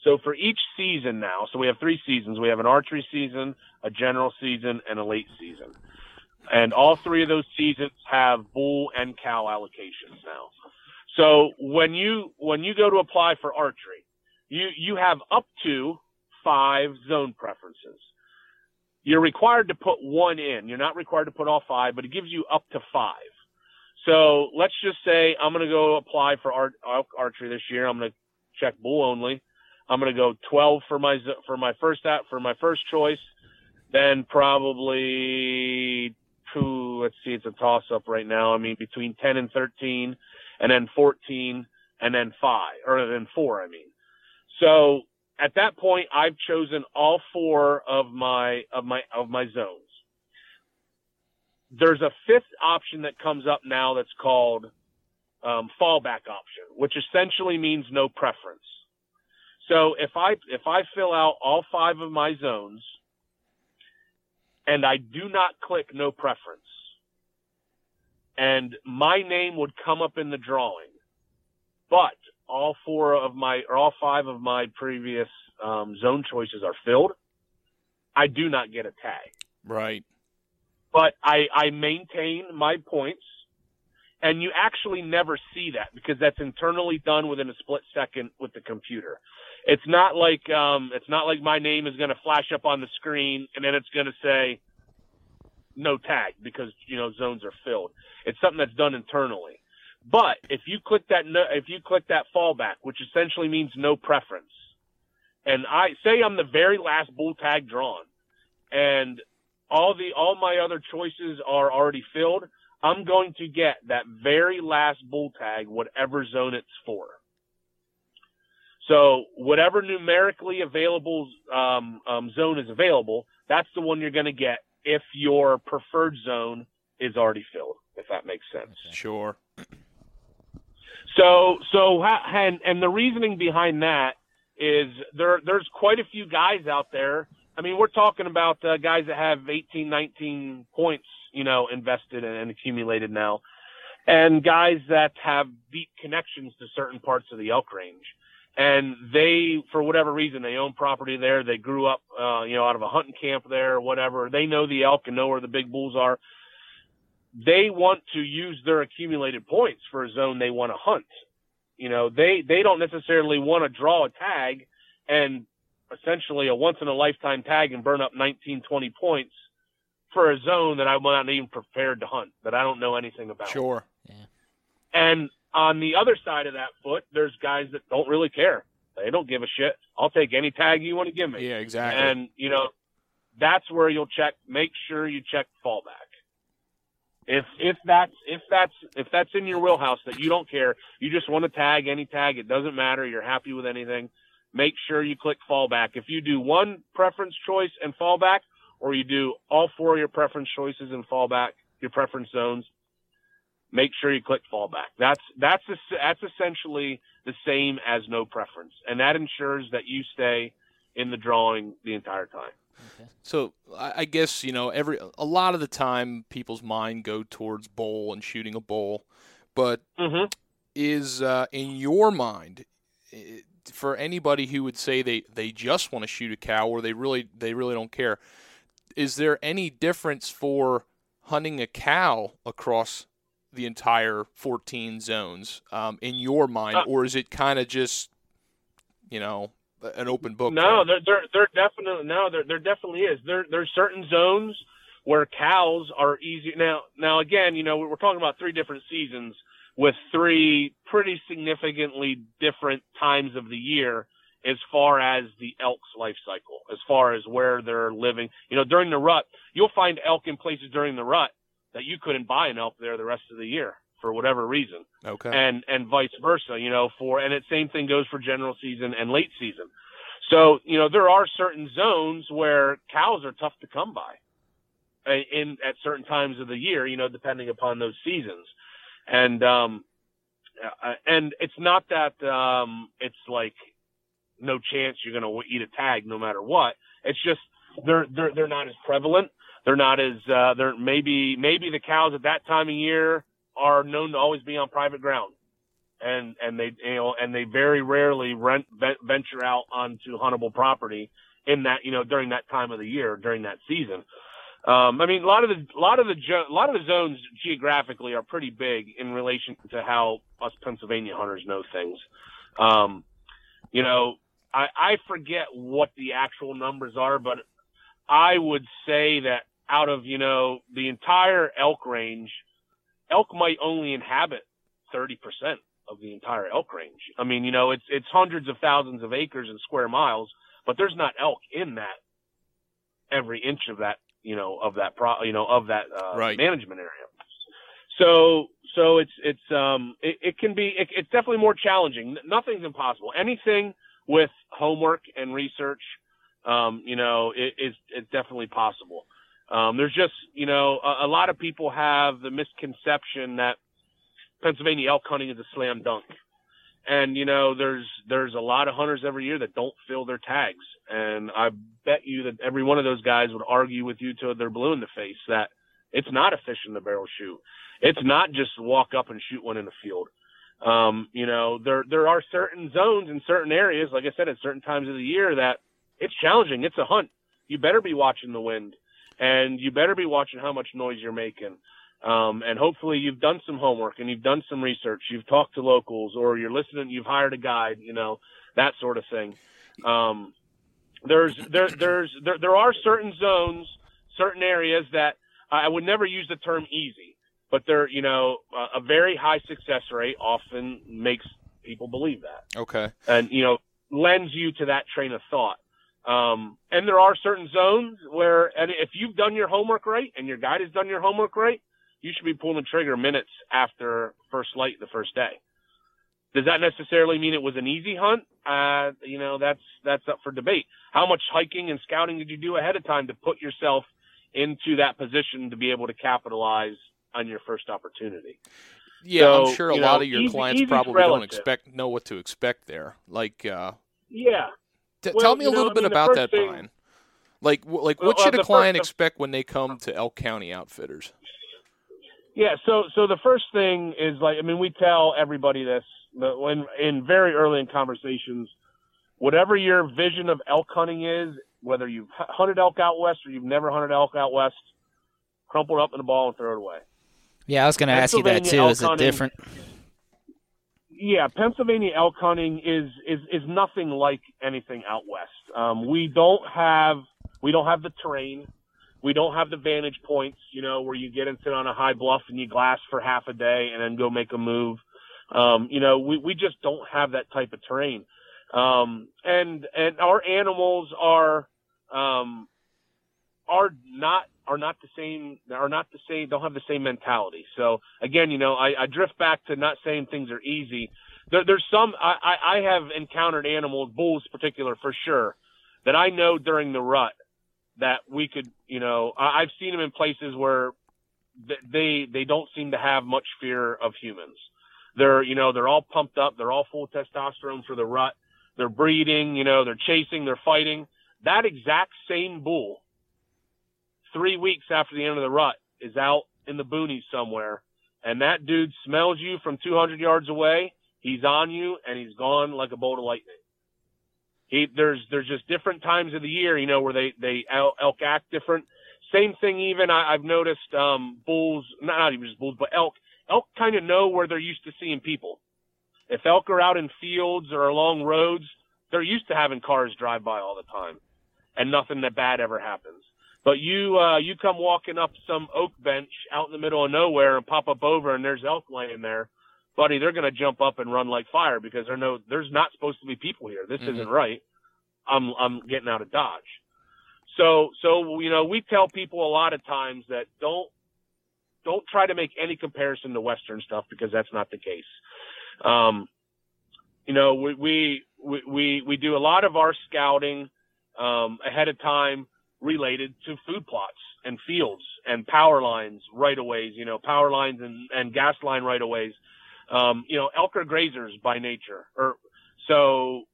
So for each season now, so we have three seasons. We have an archery season, a general season, and a late season. And all three of those seasons have bull and cow allocations now. So when you when you go to apply for archery, you you have up to five zone preferences. You're required to put one in. You're not required to put all five, but it gives you up to five. So let's just say I'm going to go apply for art, archery this year. I'm going to check bull only. I'm going to go 12 for my for my first for my first choice, then probably two. Let's see, it's a toss up right now. I mean, between 10 and 13, and then 14, and then five, or then four. I mean, so at that point, I've chosen all four of my of my of my zones. There's a fifth option that comes up now that's called um, fallback option, which essentially means no preference. So if I if I fill out all five of my zones and I do not click no preference, and my name would come up in the drawing, but all four of my or all five of my previous um, zone choices are filled, I do not get a tag. Right. But I, I maintain my points, and you actually never see that because that's internally done within a split second with the computer. It's not like um, it's not like my name is going to flash up on the screen and then it's going to say no tag because you know zones are filled. It's something that's done internally. But if you click that no, if you click that fallback, which essentially means no preference, and I say I'm the very last bull tag drawn, and all the all my other choices are already filled, I'm going to get that very last bull tag, whatever zone it's for. So whatever numerically available um, um, zone is available, that's the one you're going to get if your preferred zone is already filled. If that makes sense. Sure. So, so, and, and the reasoning behind that is there, there's quite a few guys out there. I mean, we're talking about uh, guys that have 18, 19 points, you know, invested and accumulated now, and guys that have deep connections to certain parts of the elk range. And they, for whatever reason, they own property there. They grew up, uh, you know, out of a hunting camp there or whatever. They know the elk and know where the big bulls are they want to use their accumulated points for a zone they want to hunt. You know, they, they don't necessarily want to draw a tag and essentially a once in a lifetime tag and burn up 19, 20 points for a zone that I'm not even prepared to hunt, that I don't know anything about. Sure. Yeah. And on the other side of that foot, there's guys that don't really care. They don't give a shit. I'll take any tag you want to give me. Yeah, exactly. And, you know, that's where you'll check, make sure you check fallback. If if that's if that's if that's in your wheelhouse that you don't care, you just want to tag any tag, it doesn't matter, you're happy with anything, make sure you click fallback. If you do one preference choice and fallback, or you do all four of your preference choices and fallback, your preference zones, make sure you click fallback. That's that's that's essentially the same as no preference, and that ensures that you stay in the drawing the entire time. Okay. So I guess you know every a lot of the time people's mind go towards bull and shooting a bull, but mm-hmm. is uh, in your mind for anybody who would say they, they just want to shoot a cow or they really they really don't care, is there any difference for hunting a cow across the entire 14 zones um, in your mind, uh, or is it kind of just you know an open book. No, there, there, there definitely no, there, there definitely is. There, there's certain zones where cows are easy. Now, now again, you know, we're talking about three different seasons with three pretty significantly different times of the year as far as the elk's life cycle, as far as where they're living. You know, during the rut, you'll find elk in places during the rut that you couldn't buy an elk there the rest of the year for whatever reason. Okay. And and vice versa, you know, for and it same thing goes for general season and late season. So, you know, there are certain zones where cows are tough to come by in at certain times of the year, you know, depending upon those seasons. And um uh, and it's not that um it's like no chance you're going to eat a tag no matter what. It's just they're they're they're not as prevalent. They're not as uh they're maybe maybe the cows at that time of year are known to always be on private ground. And and they you know and they very rarely rent venture out onto huntable property in that you know during that time of the year during that season. Um, I mean, a lot of the lot of the a lot of the zones geographically are pretty big in relation to how us Pennsylvania hunters know things. Um, you know, I, I forget what the actual numbers are, but I would say that out of you know the entire elk range, elk might only inhabit thirty percent of the entire elk range. I mean, you know, it's it's hundreds of thousands of acres and square miles, but there's not elk in that every inch of that you know, of that pro, you know, of that uh, right. management area. So, so it's it's um it, it can be it, it's definitely more challenging. Nothing's impossible. Anything with homework and research, um, you know, it, is it's definitely possible. Um, there's just you know a, a lot of people have the misconception that Pennsylvania elk hunting is a slam dunk. And you know, there's there's a lot of hunters every year that don't fill their tags, and I bet you that every one of those guys would argue with you till they're blue in the face that it's not a fish in the barrel shoot. It's not just walk up and shoot one in the field. Um, you know, there there are certain zones in certain areas, like I said, at certain times of the year that it's challenging. It's a hunt. You better be watching the wind, and you better be watching how much noise you're making. Um, and hopefully you've done some homework and you've done some research. You've talked to locals or you're listening. You've hired a guide. You know that sort of thing. Um, there's there there's there there are certain zones, certain areas that I would never use the term easy, but they're you know a, a very high success rate often makes people believe that. Okay. And you know lends you to that train of thought. Um, and there are certain zones where, and if you've done your homework right and your guide has done your homework right, you should be pulling the trigger minutes after first light the first day. Does that necessarily mean it was an easy hunt? Uh, you know, that's that's up for debate. How much hiking and scouting did you do ahead of time to put yourself into that position to be able to capitalize on your first opportunity? Yeah, So, I'm sure a lot know, of your easy- clients probably don't expect know what to expect there. Like, uh, Yeah. T- Well, tell me a you know, little I bit mean, about that, thing- Brian. Like, wh- like what uh, should the a client the- expect when they come to Elk County Outfitters? Yeah, so so the first thing is like I mean we tell everybody this but when in very early in conversations, whatever your vision of elk hunting is, whether you've hunted elk out west or you've never hunted elk out west, crumple it up in a ball and throw it away. Yeah, I was going to ask you that too. elk Is it hunting- different? Yeah, Pennsylvania elk hunting is is is nothing like anything out west. Um, we don't have we don't have the terrain. We don't have the vantage points, you know, where you get and sit on a high bluff and you glass for half a day and then go make a move. Um, you know, we, we just don't have that type of terrain. Um, and, and our animals are, um, are not, are not the same, are not the same, don't have the same mentality. So again, you know, I, I drift back to not saying things are easy. There, there's some, I, I, have encountered animals, bulls particular for sure, that I know during the rut that we could, you know, I, I've seen them in places where they, they don't seem to have much fear of humans. They're, you know, they're all pumped up. They're all full testosterone for the rut. They're breeding, you know, they're chasing, they're fighting. That exact same bull, three weeks after the end of the rut, is out in the boonies somewhere, and that dude smells you from 200 yards away. He's on you, and he's gone like a bolt of lightning. He, there's there's just different times of the year, you know, where they they elk act different. Same thing, even I, I've noticed um, bulls, not, not even just bulls, but elk. Elk kind of know where they're used to seeing people. If elk are out in fields or along roads, they're used to having cars drive by all the time, and nothing that bad ever happens. But you uh, you come walking up some oak bench out in the middle of nowhere and pop up over, and there's elk laying there, buddy. They're gonna jump up and run like fire because they know there's not supposed to be people here. This Mhm. isn't right. I'm I'm getting out of dodge. So so you know we tell people a lot of times that don't don't try to make any comparison to Western stuff because that's not the case. Um, you know we, we we, we, we do a lot of our scouting um, ahead of time related to food plots and fields and power lines right of ways, you know, power lines and, and gas line right of ways. Um, you know, elk are grazers by nature, or so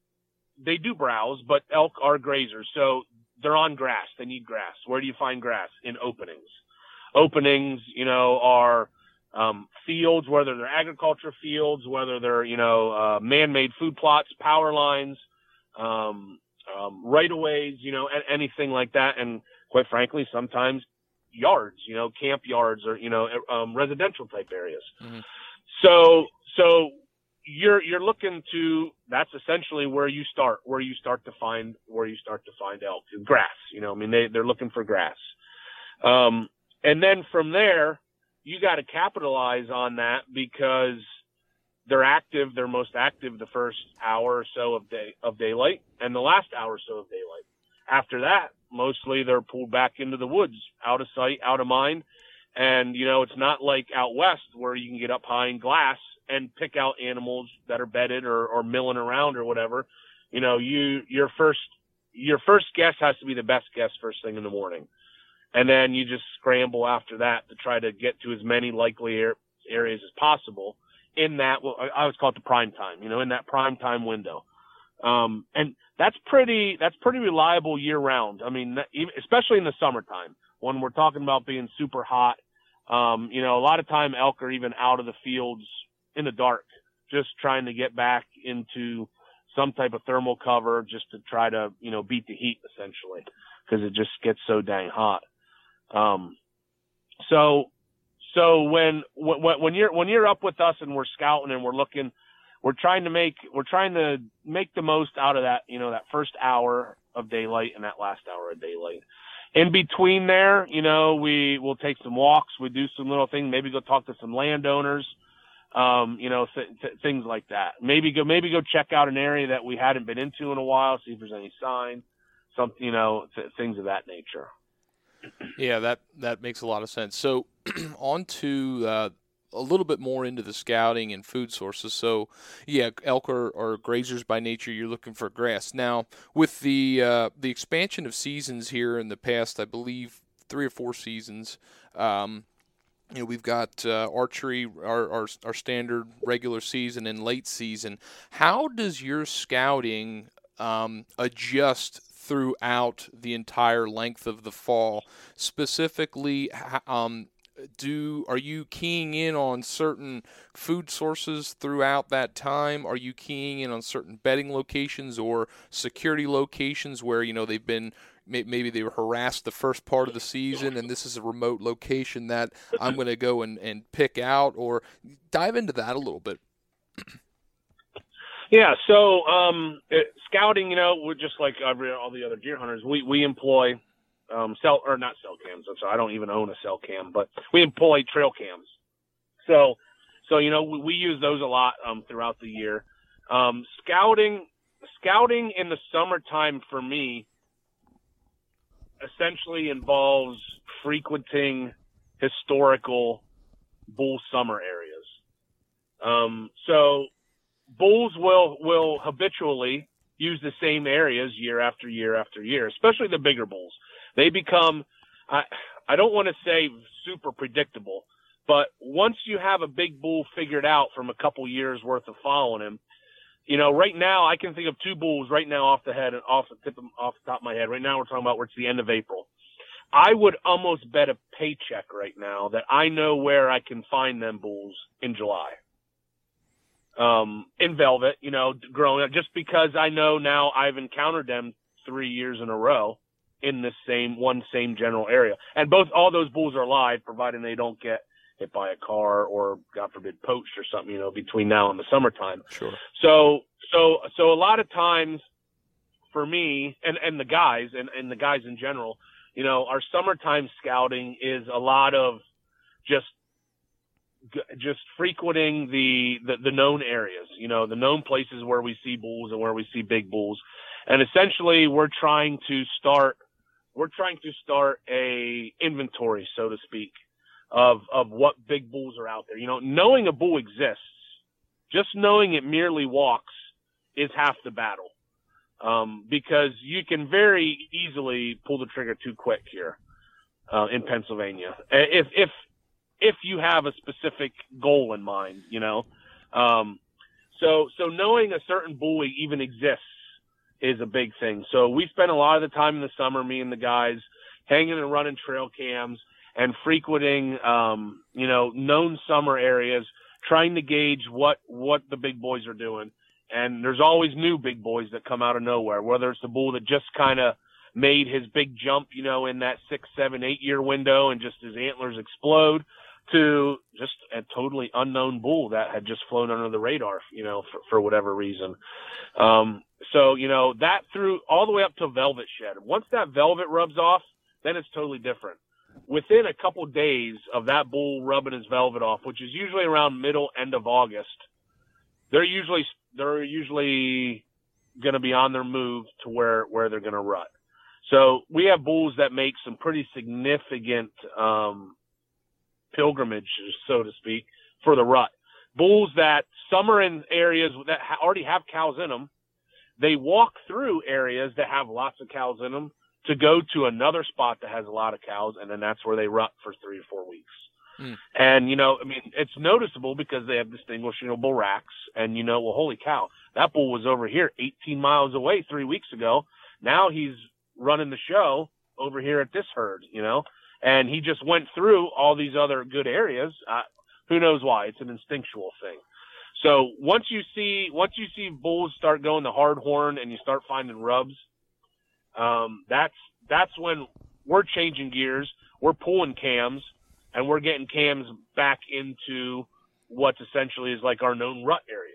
they do browse, but elk are grazers. So they're on grass. They need grass. Where do you find grass? In openings. Openings, you know, are um, fields, whether they're agriculture fields, whether they're you know uh, man-made food plots, power lines, um, um, right-of-ways, you know, anything like that. And quite frankly, sometimes yards, you know, camp yards or you know um, residential type areas. Mm-hmm. So so you're you're looking to that's essentially where you start where you start to find where you start to find elk grass you know i mean they they're looking for grass um, and then from there you got to capitalize on that because they're active they're most active the first hour or so of day of daylight and the last hour or so of daylight. After that mostly they're pulled back into the woods out of sight out of mind. And you know it's not like out west where you can get up high in glass and pick out animals that are bedded or, or milling around or whatever, you know, you your first your first guess has to be the best guess first thing in the morning, and then you just scramble after that to try to get to as many likely areas as possible in that. Well, I always call it the prime time. You know, in that prime time window. Um, and that's pretty that's pretty reliable year round. I mean, especially in the summertime when we're talking about being super hot. Um, you know, a lot of time elk are even out of the fields in the dark, just trying to get back into some type of thermal cover just to try to, you know, beat the heat essentially because it just gets so dang hot. Um, so, so when, when, when you're, when you're up with us and we're scouting and we're looking, we're trying to make, we're trying to make the most out of that, you know, that first hour of daylight and that last hour of daylight. In between there, you know, we will take some walks, we do some little things, maybe go talk to some landowners, um, you know, th- th- things like that. Maybe go, maybe go check out an area that we hadn't been into in a while, see if there's any sign, something, you know, th- things of that nature. Yeah, that that makes a lot of sense. So, on to uh, a little bit more into the scouting and food sources. So, yeah, elk are, are grazers by nature. You're looking for grass. Now, with the uh, the expansion of seasons here in the past, I believe three or four seasons. Um, you know, we've got uh, archery, our, our, our standard regular season and late season. How does your scouting um, adjust throughout the entire length of the fall? Specifically, um, do are you keying in on certain food sources throughout that time? Are you keying in on certain bedding locations or security locations where you know they've been maybe they were harassed the first part of the season and this is a remote location that I'm going to go and, and pick out or dive into that a little bit. Yeah, so um, it, scouting, you know, we're just like all the other deer hunters. We we employ um, cell or not cell cams. I'm sorry, I don't even own a cell cam, but we employ trail cams. So, so you know, we, we use those a lot um, throughout the year. Um, scouting, scouting in the summertime for me essentially involves frequenting historical bull summer areas. Um, so bulls will will habitually use the same areas year after year after year, especially the bigger bulls. They become I I don't want to say super predictable, but once you have a big bull figured out from a couple years worth of following him, you know, right now I can think of two bulls right now off the head and off the tip of, off the top of my head. Right now we're talking about where it's the end of April. I would almost bet a paycheck right now that I know where I can find them bulls in July. Um, in velvet, you know, growing up, just because I know now I've encountered them three years in a row in this same one same general area, and both all those bulls are live, providing they don't get hit by a car or God forbid poached or something, you know, between now and the summertime. Sure. So so so a lot of times for me and and the guys and and the guys in general, you know, our summertime scouting is a lot of just just frequenting the, the, the known areas, you know, the known places where we see bulls and where we see big bulls. And essentially we're trying to start, we're trying to start a inventory, so to speak, of of what big bulls are out there. You know, knowing a bull exists, just knowing it merely walks is half the battle. Um, because you can very easily pull the trigger too quick here, uh, in Pennsylvania. If, if, if you have a specific goal in mind, you know, um, so, so knowing a certain bull even exists is a big thing. So we spend a lot of the time in the summer, me and the guys, hanging and running trail cams and frequenting, um, you know, known summer areas, trying to gauge what, what the big boys are doing. And there's always new big boys that come out of nowhere, whether it's the bull that just kind of made his big jump, you know, in that six, seven, eight year window and just his antlers explode to just a totally unknown bull that had just flown under the radar, you know, for, for whatever reason. Um, so, you know, that through all the way up to velvet shed. Once that velvet rubs off, then it's totally different. Within a couple days of that bull rubbing his velvet off, which is usually around middle end of August, they're usually they're usually going to be on their move to where where they're going to rut. So we have bulls that make some pretty significant um, pilgrimages, so to speak, for the rut. Bulls that are in areas that already have cows in them. They walk through areas that have lots of cows in them to go to another spot that has a lot of cows, and then that's where they rut for three or four weeks. Mm. And you know, I mean, it's noticeable because they have distinguishable racks, and you know, well, holy cow, that bull was over here 18 miles away three weeks ago. Now he's running the show over here at this herd, you know, and he just went through all these other good areas. Uh, who knows why? It's an instinctual thing. So once you see once you see bulls start going the hard horn and you start finding rubs, um, that's that's when we're changing gears. We're pulling cams and we're getting cams back into what essentially is like our known rut areas.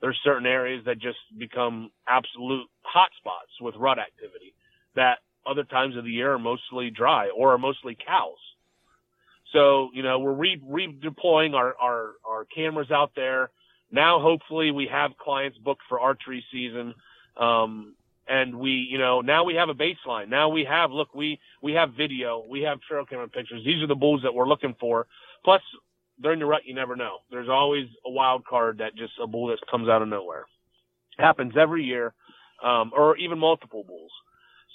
There's certain areas that just become absolute hotspots with rut activity that other times of the year are mostly dry or are mostly cows. So, you know, we're re- redeploying our, our, our cameras out there. Now, hopefully we have clients booked for archery season. Um, and we, you know, now we have a baseline. Now we have, look, we, we have video, we have trail camera pictures. These are the bulls that we're looking for. Plus, during the rut, you never know. There's always a wild card that just a bull that comes out of nowhere. Happens every year, um, or even multiple bulls.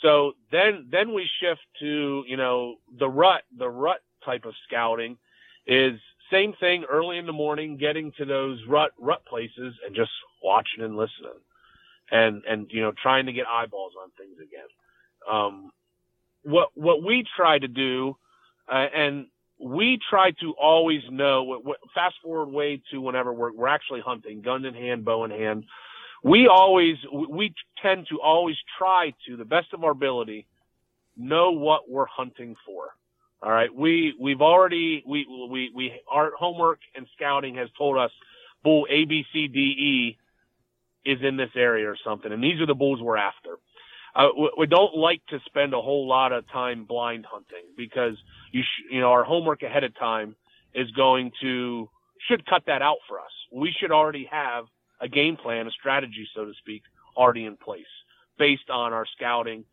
So then, then we shift to, you know, the rut, the rut type of scouting is same thing early in the morning, getting to those rut, rut places and just watching and listening and and you know trying to get eyeballs on things again. Um, what what we try to do, uh, and we try to always know. What, what, fast forward way to whenever we're we're actually hunting, gun in hand, bow in hand. We always we tend to always try to the best of our ability know what we're hunting for. All right, we we've already we we we our homework and scouting has told us bull A B C D E is in this area or something. And these are the bulls we're after. Uh, we don't like to spend a whole lot of time blind hunting because you sh- you know our homework ahead of time is going to should cut that out for us. We should already have a game plan, a strategy, so to speak, already in place based on our scouting,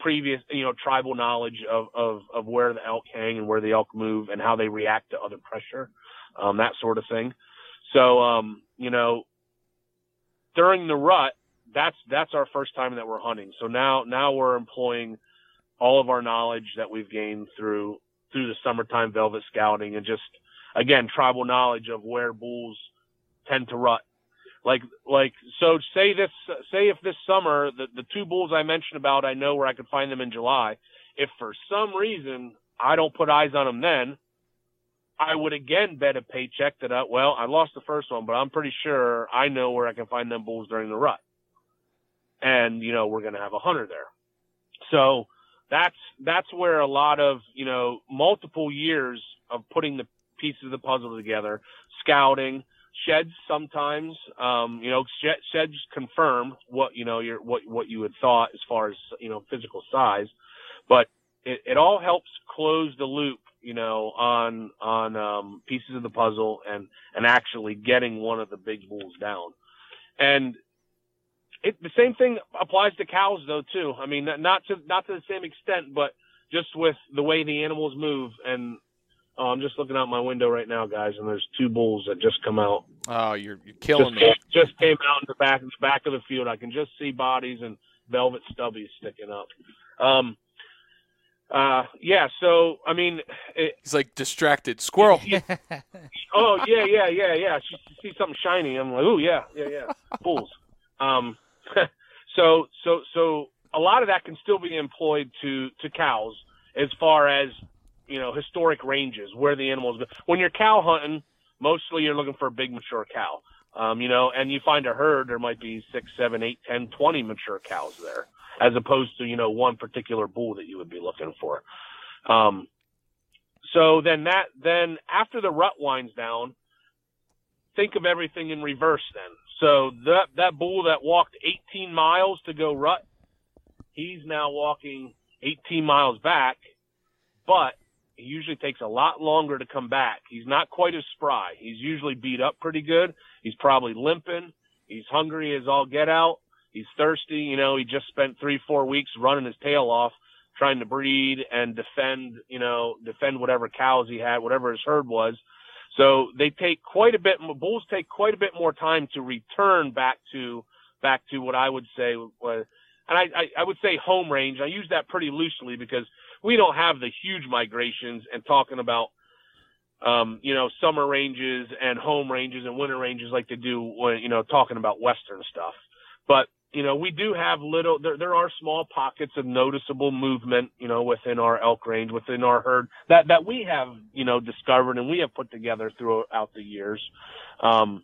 previous you know tribal knowledge of of of where the elk hang and where the elk move and how they react to other pressure, um, that sort of thing. So um, you know during the rut, that's that's our first time that we're hunting. So now now we're employing all of our knowledge that we've gained through through the summertime velvet scouting and just again tribal knowledge of where bulls tend to rut. Like like so say this say if this summer the the two bulls I mentioned about I know where I could find them in July. If for some reason I don't put eyes on them then, I would again bet a paycheck that, I, uh, well, I lost the first one, but I'm pretty sure I know where I can find them bulls during the rut. And, you know, we're going to have a hunter there. So that's, that's where a lot of, you know, multiple years of putting the pieces of the puzzle together, scouting, sheds sometimes, um, you know, sheds confirm what, you know, your, what, what you had thought as far as, you know, physical size, but it, it all helps close the loop you know, on on um, pieces of the puzzle and and actually getting one of the big bulls down. And it, the same thing applies to cows though too. I mean, not to not to the same extent, but just with the way the animals move and Oh, I'm just looking out my window right now, guys, and there's two bulls that just come out. Oh, you're you're killing just, me. Just came out in the back in the back of the field. I can just see bodies and velvet stubbies sticking up. Um, uh, yeah. So I mean, it, He's like distracted squirrel. oh yeah, yeah, yeah, yeah. She, she sees something shiny. I'm like, oh yeah, yeah, yeah. Bulls. Um, so so so a lot of that can still be employed to to cows as far as you know historic ranges where the animals go. When you're cow hunting, mostly you're looking for a big mature cow. Um, you know, and you find a herd, there might be six, seven, eight, ten, twenty mature cows there, as opposed to you know one particular bull that you would be looking for. Um, so then that then after the rut winds down, think of everything in reverse then. So that that bull that walked 18 miles to go rut, he's now walking 18 miles back, but it usually takes a lot longer to come back. He's not quite as spry. He's usually beat up pretty good. He's probably limping. He's hungry as all get out. He's thirsty. You know, he just spent three, four weeks running his tail off trying to breed and defend, you know, defend whatever cows he had, whatever his herd was. So they take quite a bit, bulls take quite a bit more time to return back to, back to what I would say was, and I, I, I would say home range. I use that pretty loosely because we don't have the huge migrations and talking about, um, you know, summer ranges and home ranges and winter ranges like they do when, you know, talking about Western stuff. But, you know, we do have little, there, there are small pockets of noticeable movement, you know, within our elk range, within our herd that, that we have, you know, discovered and we have put together throughout the years. Um,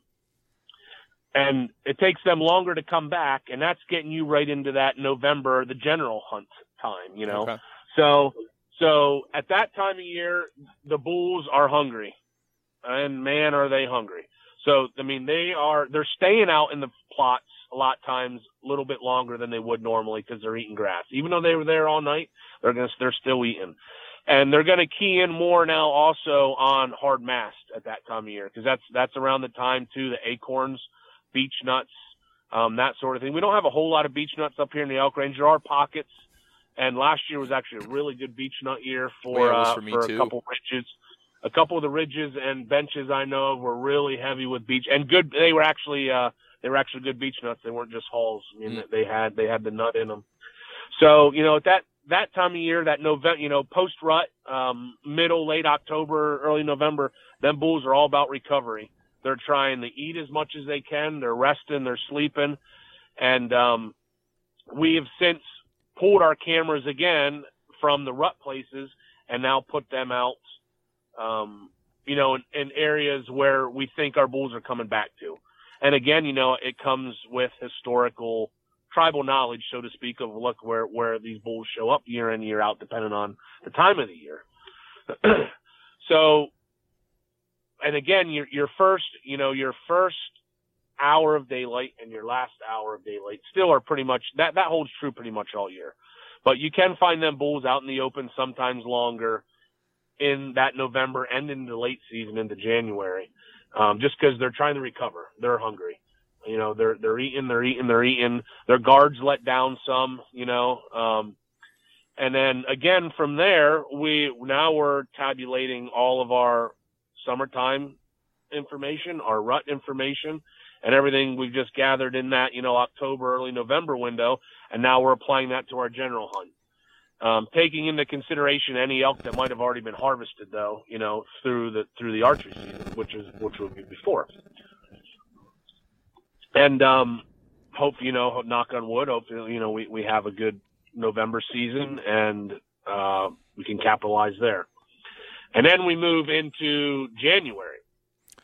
and it takes them longer to come back and that's getting you right into that November, the general hunt time, you know? Okay. So, so at that time of year, the bulls are hungry, and man, are they hungry. So, I mean, they are they're staying out in the plots a lot of times a little bit longer than they would normally because they're eating grass. Even though they were there all night, they're gonna they're still eating, and they're gonna key in more now also on hard mast at that time of year because that's that's around the time too the acorns, beech nuts, um, that sort of thing. We don't have a whole lot of beech nuts up here in the elk range. There are pockets and last year was actually a really good beech nut year for Yeah, it was uh, for for a couple ridges. A couple of the ridges and benches I know of were really heavy with beech and good. They were actually uh, they were actually good beech nuts. They weren't just hulls. I mean, Mm. they had they had the nut in them. So you know at that that time of year, that November, you know, post rut, um, middle late October, early November, them bulls are all about recovery. They're trying to eat as much as they can. They're resting. They're sleeping, and um, we have since pulled our cameras again from the rut places and now put them out, um, you know, in, in areas where we think our bulls are coming back to. And again, you know, it comes with historical tribal knowledge, so to speak, of look where, where these bulls show up year in, year out, depending on the time of the year. so, and again, your, your first, you know, your first hour of daylight and your last hour of daylight still are pretty much that that holds true pretty much all year. But you can find them bulls out in the open sometimes longer in that November and in the late season into January, um, just because they're trying to recover. They're hungry. You know, they're they're eating, they're eating, they're eating. Their guards let down some. You know, um, and then again from there, we now we're tabulating all of our summertime information, our rut information, and everything we've just gathered in that, you know, October, early November window. And now we're applying that to our general hunt. Um, taking into consideration any elk that might have already been harvested though, you know, through the, through the archery season, which is, which would be before. And, um, hope, you know, knock on wood, hopefully, you know, we, we have a good November season and, uh, we can capitalize there. And then we move into January,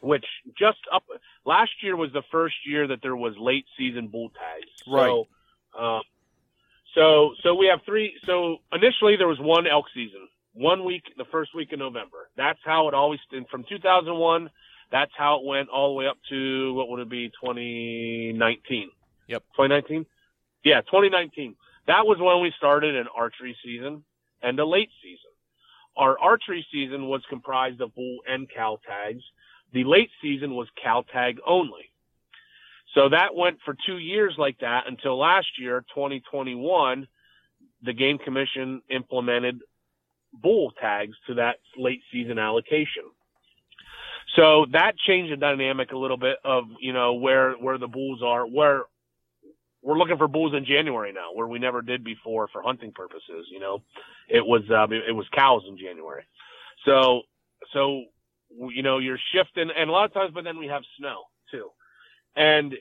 which just up last year was the first year that there was late season bull tags. Right. So, um, so so we have three. So initially there was one elk season, one week, the first week of November. That's how it always from 2001. That's how it went all the way up to what would it be 2019? Yep. 2019. Yeah, 2019. That was when we started an archery season and a late season. Our archery season was comprised of bull and cow tags. The late season was cow tag only. So that went for two years like that until last year, 2021, the Game Commission implemented bull tags to that late season allocation. So that changed the dynamic a little bit of, you know, where, where the bulls are, where we're looking for bulls in January now, where we never did before for hunting purposes. You know, it was, um, it was cows in January. So, so, you know, you're shifting and a lot of times, but then we have snow too. And,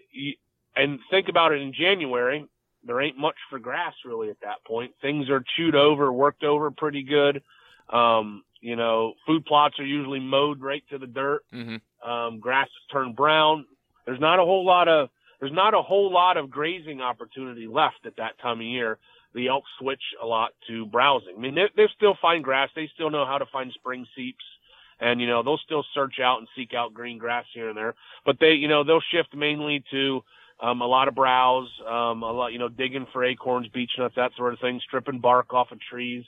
and think about it in January, there ain't much for grass really at that point. Things are chewed over, worked over pretty good. Um, you know, food plots are usually mowed right to the dirt. Mm-hmm. Um, grass has turned brown. There's not a whole lot of there's not a whole lot of grazing opportunity left at that time of year. The elk switch a lot to browsing. I mean, they, they still find grass. They still know how to find spring seeps, and you know they'll still search out and seek out green grass here and there. But they, you know, they'll shift mainly to um, a lot of browse, um, a lot, you know, digging for acorns, beech nuts, that sort of thing, stripping bark off of trees,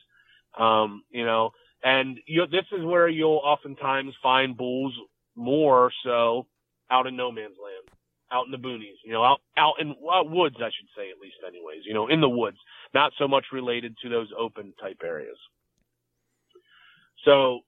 um, you know, and you, this is where you'll oftentimes find bulls more so out in no man's land, out in the boonies, you know, out, out in uh, woods, I should say, at least anyways, you know, in the woods, not so much related to those open type areas. So,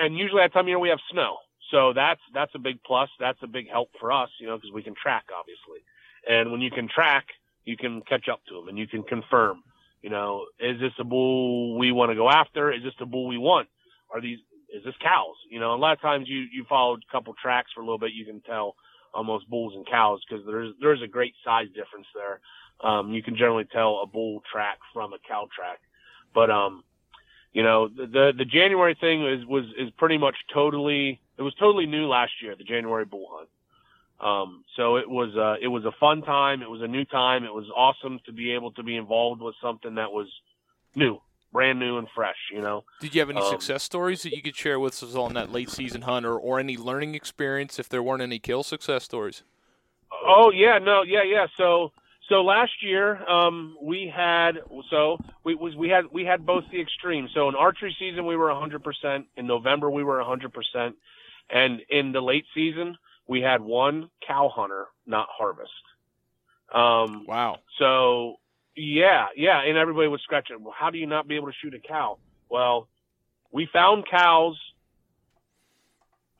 and usually that time of year we have snow. So that's, that's a big plus. That's a big help for us, you know, because we can track obviously. And when you can track, you can catch up to them and you can confirm, you know, is this a bull we want to go after? Is this the bull we want? Are these, is this cows? You know, a lot of times you, you follow a couple tracks for a little bit, you can tell almost bulls and cows because there's, there's a great size difference there. Um, you can generally tell a bull track from a cow track, but, um, you know, the, the, the January thing is, was, is pretty much totally, it was totally new last year, the January bull hunt. Um, so it was, uh, it was a fun time. It was a new time. It was awesome to be able to be involved with something that was new, brand new and fresh, you know. Did you have any Um, success stories that you could share with us on that late season hunt or, or any learning experience if there weren't any kill success stories? Oh yeah, no, yeah, yeah. So, so last year, um, we had, so we was, we had, we had both the extremes. So in archery season, we were 100%. In November, we were 100%. And in the late season, we had one cow hunter not harvest. Um, Wow. So yeah, yeah, and everybody was scratching. Well, how do you not be able to shoot a cow? Well, we found cows,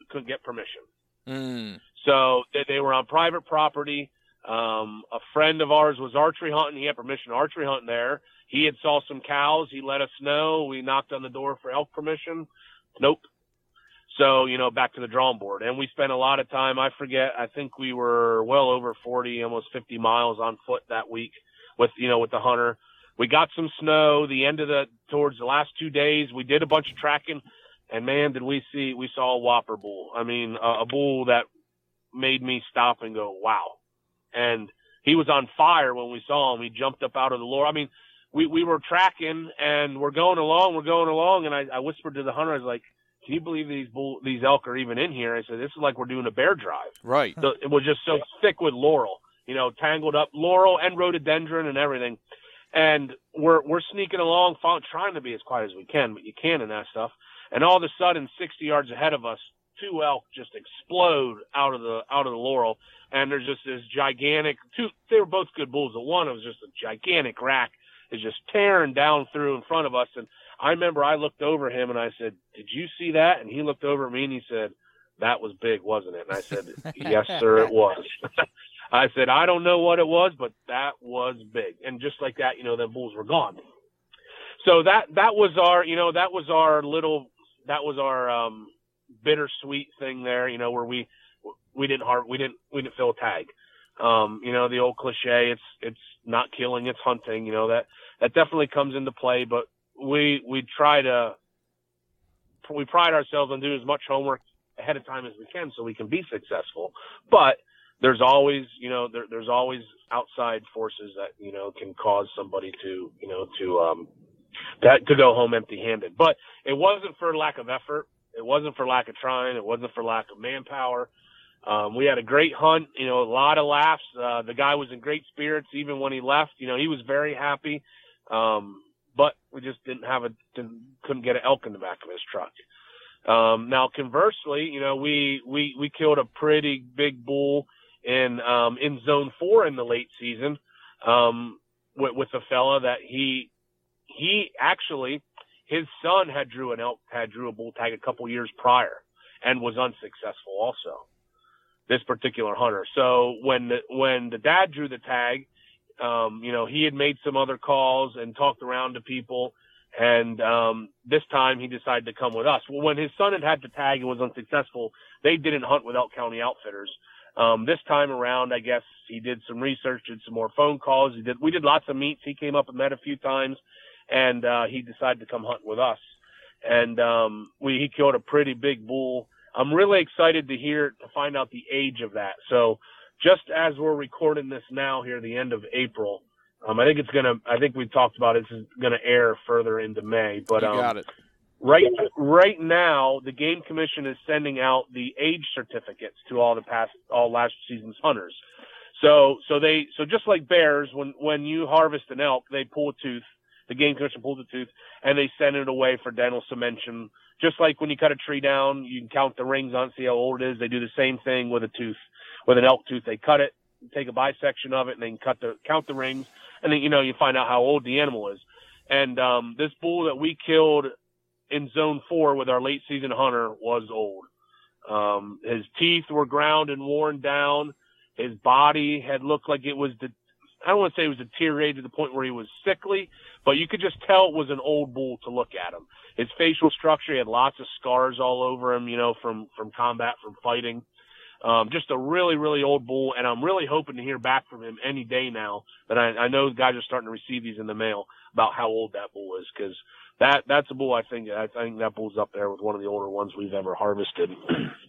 couldn't get permission. Mm. So they, they were on private property. Um, a friend of ours was archery hunting. He had permission to archery hunt there. He had saw some cows. He let us know. We knocked on the door for elk permission. Nope. So, you know, back to the drawing board. And we spent a lot of time. I forget. I think we were well over 40, almost 50 miles on foot that week with, you know, with the hunter. We got some snow the end of the, towards the last two days. We did a bunch of tracking and man, did we see, we saw a whopper bull. I mean, a, a bull that made me stop and go, wow. And he was on fire when we saw him. He jumped up out of the laurel. I mean, we, we were tracking and we're going along, we're going along. And I, I whispered to the hunter, I was like, can you believe these bull, these elk are even in here? I said, this is like we're doing a bear drive. Right. So it was just so thick with laurel, you know, tangled up laurel and rhododendron and everything. And we're, we're sneaking along, trying to be as quiet as we can, but you can in that stuff. And all of a sudden, 60 yards ahead of us, two elk just explode out of the, out of the laurel. And there's just this gigantic two, they were both good bulls, but one was just a gigantic rack is just tearing down through in front of us. And I remember I looked over him and I said, did you see that? And he looked over at me and he said, that was big, wasn't it? And I said, yes, sir, it was. I said, I don't know what it was, but that was big. And just like that, you know, the bulls were gone. So that, that was our, you know, that was our little, that was our, um, bittersweet thing there, you know, where we, we didn't har we didn't, we didn't fill a tag. Um, you know, the old cliche, it's, it's not killing, it's hunting, you know, that, that definitely comes into play, but we, we try to, we pride ourselves on doing as much homework ahead of time as we can so we can be successful. But there's always, you know, there, there's always outside forces that, you know, can cause somebody to, you know, to, um, that, to go home empty handed. But it wasn't for lack of effort. It wasn't for lack of trying. It wasn't for lack of manpower. Um, we had a great hunt, you know, a lot of laughs. Uh, the guy was in great spirits even when he left. You know, he was very happy. Um, but we just didn't have a, didn't, couldn't get an elk in the back of his truck. Um, now conversely, you know, we, we, we killed a pretty big bull in, um, in zone four in the late season, um, with, with a fella that he, he actually, his son had drew an elk had drew a bull tag a couple years prior and was unsuccessful also. This particular hunter. So when the when the dad drew the tag, um, you know, he had made some other calls and talked around to people. And um, this time he decided to come with us. Well, when his son had had the tag and was unsuccessful, they didn't hunt with Elk County Outfitters. Um, this time around, I guess he did some research, did some more phone calls. He did. We did lots of meets. He came up and met a few times, and uh, he decided to come hunt with us. And um, we he killed a pretty big bull. I'm really excited to hear to find out the age of that. So just as we're recording this now here, the end of April, um, I think it's gonna. I think we talked about it, it's gonna air further into May. But you um, got it. right right now, the game commission is sending out the age certificates to all the past all last season's hunters. So so they so just like bears, when when you harvest an elk, they pull a tooth. The game commission pulls a tooth and they send it away for dental cemention. Just like when you cut a tree down, you can count the rings on, see how old it is. They do the same thing with a tooth, with an elk tooth. They cut it, take a bisection of it, and then cut the count the rings, and then you know you find out how old the animal is. And um, this bull that we killed in zone four with our late season hunter was old. Um, his teeth were ground and worn down. His body had looked like it was, de- I don't want to say it was deteriorated to the point where he was sickly, but you could just tell it was an old bull to look at him. His facial structure, he had lots of scars all over him, you know, from, from combat, from fighting. Um, just a really, really old bull, and I'm really hoping to hear back from him any day now. That I, I know guys are starting to receive these in the mail about how old that bull is, because that that's a bull I think I think that bull's up there with one of the older ones we've ever harvested.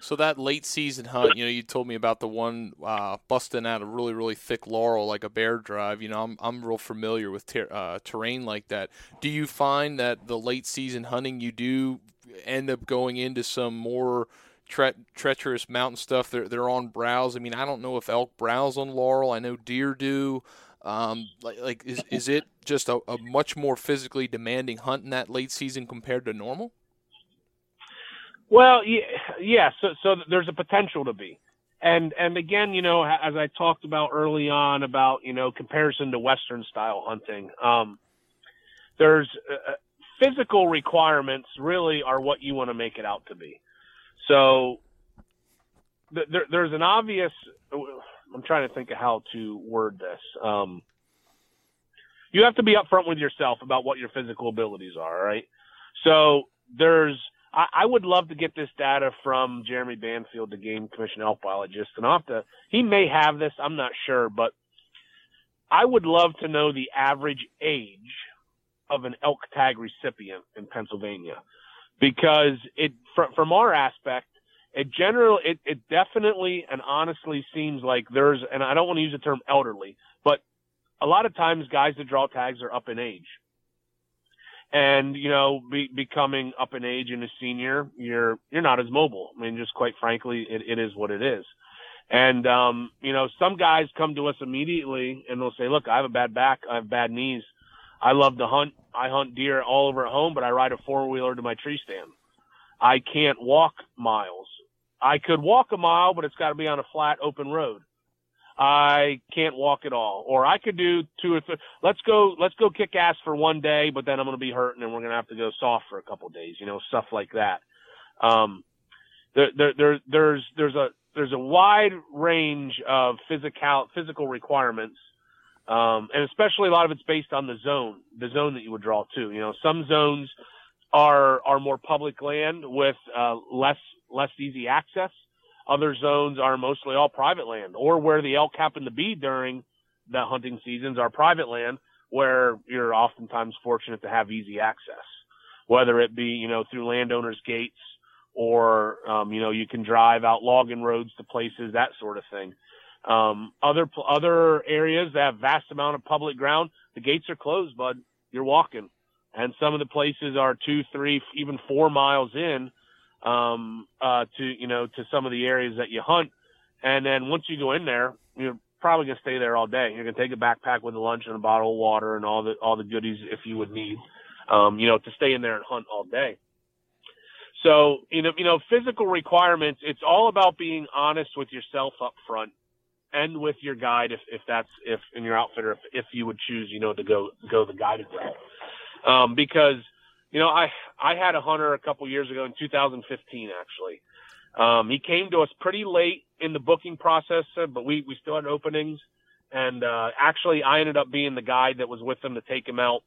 So that late season hunt, you know, you told me about the one uh, busting out a really really thick laurel like a bear drive. You know, I'm I'm real familiar with ter- uh, terrain like that. Do you find that the late season hunting you do end up going into some more tre- treacherous mountain stuff? They're they're on browse. I mean, I don't know if elk browse on laurel. I know deer do. Um, like, like is is it just a, a much more physically demanding hunt in that late season compared to normal? Well, yeah. So, so there's a potential to be, and and again, you know, as I talked about early on about you know comparison to Western style hunting, um, there's uh, physical requirements really are what you want to make it out to be. So th- there, there's an obvious. I'm trying to think of how to word this. Um, you have to be upfront with yourself about what your physical abilities are. right? So there's I, I would love to get this data from Jeremy Banfield, the game commission elk biologist, and I'll have to, he may have this, I'm not sure, but I would love to know the average age of an elk tag recipient in Pennsylvania. Because it, from, our aspect, it generally, it, it definitely and honestly seems like there's, and I don't want to use the term elderly, but a lot of times guys that draw tags are up in age and you know be, becoming up in age and a senior you're you're not as mobile. I mean just quite frankly it, it is what it is. And um you know some guys come to us immediately and they'll say look i have a bad back. I have bad knees. I love to hunt. I hunt deer all over at home but i ride a four wheeler to my tree stand. I can't walk miles. I could walk a mile but it's got to be on a flat open road I can't walk at all. Or I could do two or three. Let's go. Let's go kick ass for one day, but then I'm going to be hurting, and we're going to have to go soft for a couple of days. You know, stuff like that. Um, there, there, there, there's, there's a, there's a wide range of physical, physical requirements. Um, and especially a lot of it's based on the zone, the zone that you would draw to. You know, some zones are, are more public land with, uh, less, less easy access other zones are mostly all private land, or where the elk happen to be during the hunting seasons are private land, where you're oftentimes fortunate to have easy access, whether it be you know through landowners' gates or um, you know you can drive out logging roads to places, that sort of thing. Um, other other areas that have vast amount of public ground, the gates are closed, bud. You're walking, and some of the places are two, three, even four miles in um, uh, to you know to some of the areas that you hunt. And then once you go in there, you're probably gonna stay there all day. You're gonna take a backpack with a lunch and a bottle of water and all the all the goodies if you would need, um, you know, to stay in there and hunt all day. So you know, you know, physical requirements. It's all about being honest with yourself up front and with your guide if, if that's if in your outfitter if, if you would choose you know to go go the guided route um, because you know I I had a hunter a couple years ago in 2015 actually. Um, he came to us pretty late in the booking process, but we we still had openings, and uh, actually I ended up being the guide that was with him to take him out.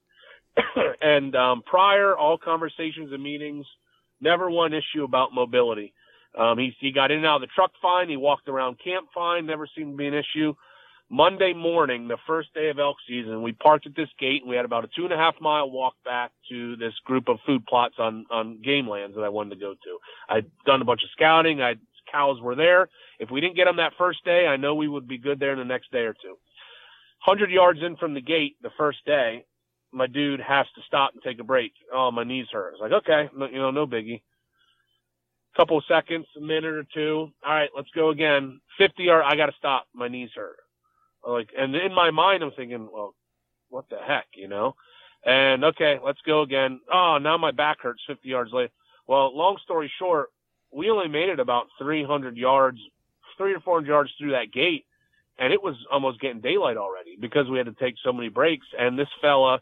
and um, prior, all conversations and meetings, never one issue about mobility. Um, he he got in and out of the truck fine. He walked around camp fine. Never seemed to be an issue. Monday morning, the first day of elk season, we parked at this gate and we had about a two and a half mile walk back to this group of food plots on, on game lands that I wanted to go to. I'd done a bunch of scouting. I cows were there. If we didn't get them that first day, I know we would be good there in the next day or two. Hundred yards in from the gate the first day, my dude has to stop and take a break. Oh, my knees hurt. I was like, okay, no, you know, no biggie. Couple of seconds, a minute or two. All right, let's go again. 50 yard, I got to stop. My knees hurt. Like, and in my mind, I'm thinking, well, what the heck, you know? And okay, let's go again. Oh, now my back hurts 50 yards later. Well, long story short, we only made it about 300 yards, three or 400 yards through that gate. And it was almost getting daylight already because we had to take so many breaks. And this fella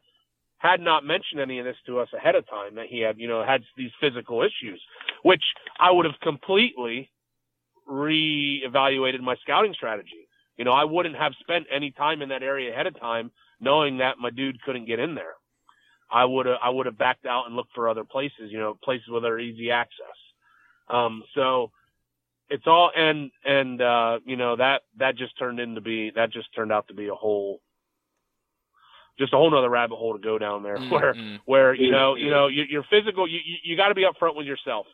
had not mentioned any of this to us ahead of time that he had, you know, had these physical issues, which I would have completely reevaluated my scouting strategy. You know, I wouldn't have spent any time in that area ahead of time knowing that my dude couldn't get in there. I would have I would have backed out and looked for other places, you know, places where there easy access. Um, so it's all and and uh, you know that that just turned into be that just turned out to be a whole just a whole nother rabbit hole to go down there Mm, where where you know you know your, your physical you you, you got to be upfront with yourself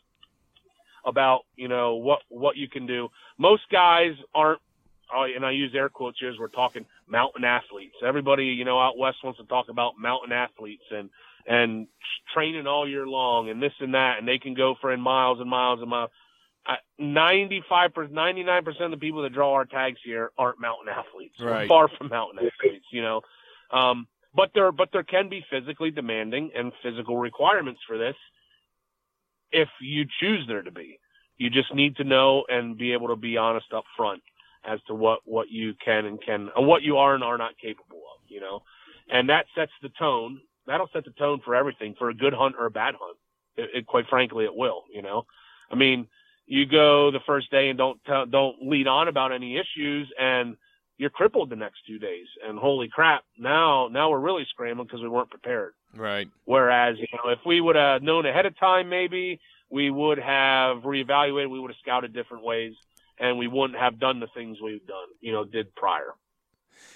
about you know what what you can do. Most guys aren't. Oh, and I use air quotes here as we're talking mountain athletes. Everybody, you know, out west wants to talk about mountain athletes and and training all year long and this and that, and they can go for in miles and miles and miles. Ninety-five, ninety-nine percent ninety nine percent of the people that draw our tags here aren't mountain athletes. We're Right. far from mountain athletes, you know. Um, but there, but there can be physically demanding and physical requirements for this if you choose there to be. You just need to know and be able to be honest up front as to what, what you can and can, and what you are and are not capable of, you know, and that sets the tone. That'll set the tone for everything for a good hunt or a bad hunt. It, it quite frankly, it will, you know, I mean, you go the first day and don't tell, don't lead on about any issues and you're crippled the next two days and holy crap now now we're really scrambling because we weren't prepared Right. whereas you know if we would have known ahead of time maybe we would have reevaluated we would have scouted different ways and we wouldn't have done the things we've done you know did prior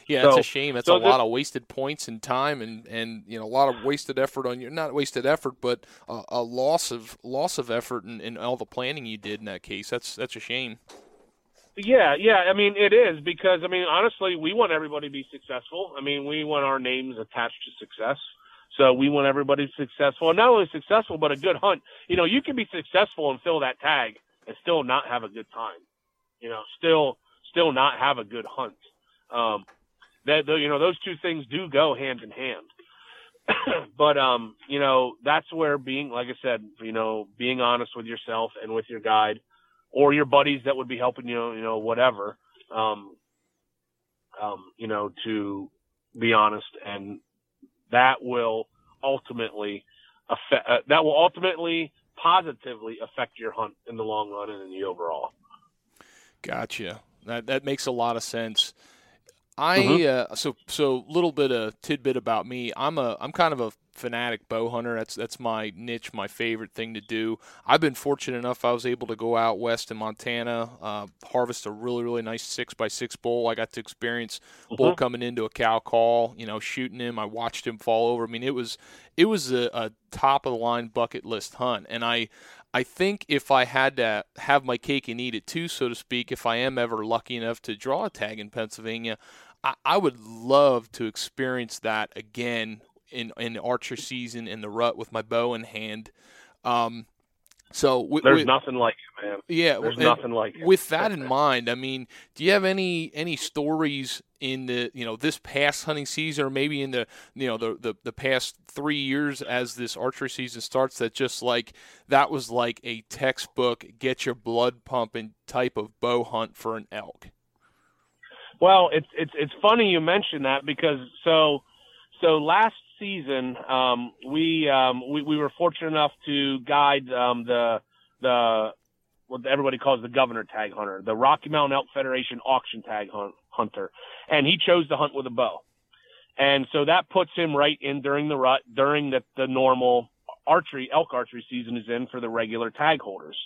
Yeah, it's a shame. That's so a this- lot of wasted points and time, and, and you know a lot of wasted effort on your not wasted effort, but a, a loss of loss of effort in, in all the planning you did in that case. That's that's a shame. Yeah, yeah. I mean, it is because I mean, honestly, we want everybody to be successful. I mean, we want our names attached to success. So we want everybody successful, and not only successful, but a good hunt. You know, you can be successful and fill that tag and still not have a good time. You know, still, still not have a good hunt. Um, that you know, those two things do go hand in hand. but um, you know, that's where being, like I said, you know, being honest with yourself and with your guide or your buddies that would be helping you, you know, whatever, um, um, you know, to be honest, and that will ultimately affect, uh, that will ultimately positively affect your hunt in the long run and in the overall. Gotcha. That that makes a lot of sense. I Mm-hmm. uh, so so little bit of tidbit about me. I'm a I'm kind of a fanatic bow hunter. That's that's my niche, my favorite thing to do. I've been fortunate enough I was able to go out west in Montana, uh, harvest a really really nice six by six bull. I got to experience bull coming into a cow call. You know, shooting him. I watched him fall over. I mean, it was it was a, a top of the line bucket list hunt, and I I think if I had to have my cake and eat it too, so to speak, if I am ever lucky enough to draw a tag in Pennsylvania, I, I would love to experience that again in in archer season in the rut with my bow in hand. Um, so wi- There's nothing like it, man. yeah, There's nothing like it. with that in mind, I mean, do you have any any stories in the you know this past hunting season, or maybe in the you know the the, the past three years as this archery season starts, that just like that was like a textbook get your blood pumping type of bow hunt for an elk. Well, it's it's it's funny you mention that because so so last season, um, we, um, we we were fortunate enough to guide um, the the what everybody calls the governor tag hunter, the Rocky Mountain Elk Federation auction tag hunt, hunter, and he chose to hunt with a bow, and so that puts him right in during the rut during the the normal archery elk archery season is in for the regular tag holders.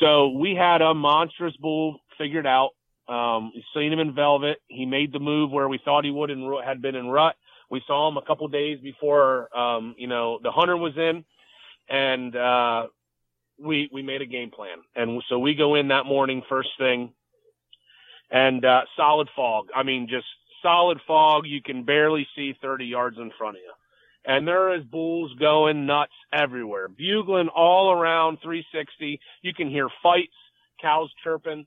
So we had a monstrous bull figured out. Um, seen him in velvet. He made the move where we thought he would and had been in rut. We saw him a couple days before, um, you know, the hunter was in, and uh, we we made a game plan. And so we go in that morning first thing, and uh, solid fog. I mean, just solid fog. You can barely see 30 yards in front of you and there is bulls going nuts everywhere, bugling all around 360. You can hear fights, cows chirping.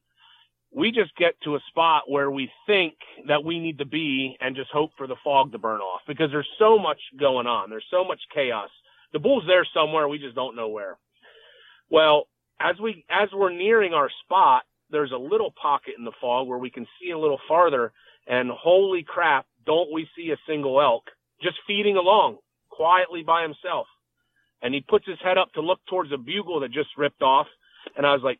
We just get to a spot where we think that we need to be and just hope for the fog to burn off because there's so much going on. There's so much chaos. The bull's there somewhere. We just don't know where. Well, as we, as we're nearing our spot, there's a little pocket in the fog where we can see a little farther and holy crap, don't we see a single elk just feeding along quietly by himself. And he puts his head up to look towards a bugle that just ripped off. And I was like,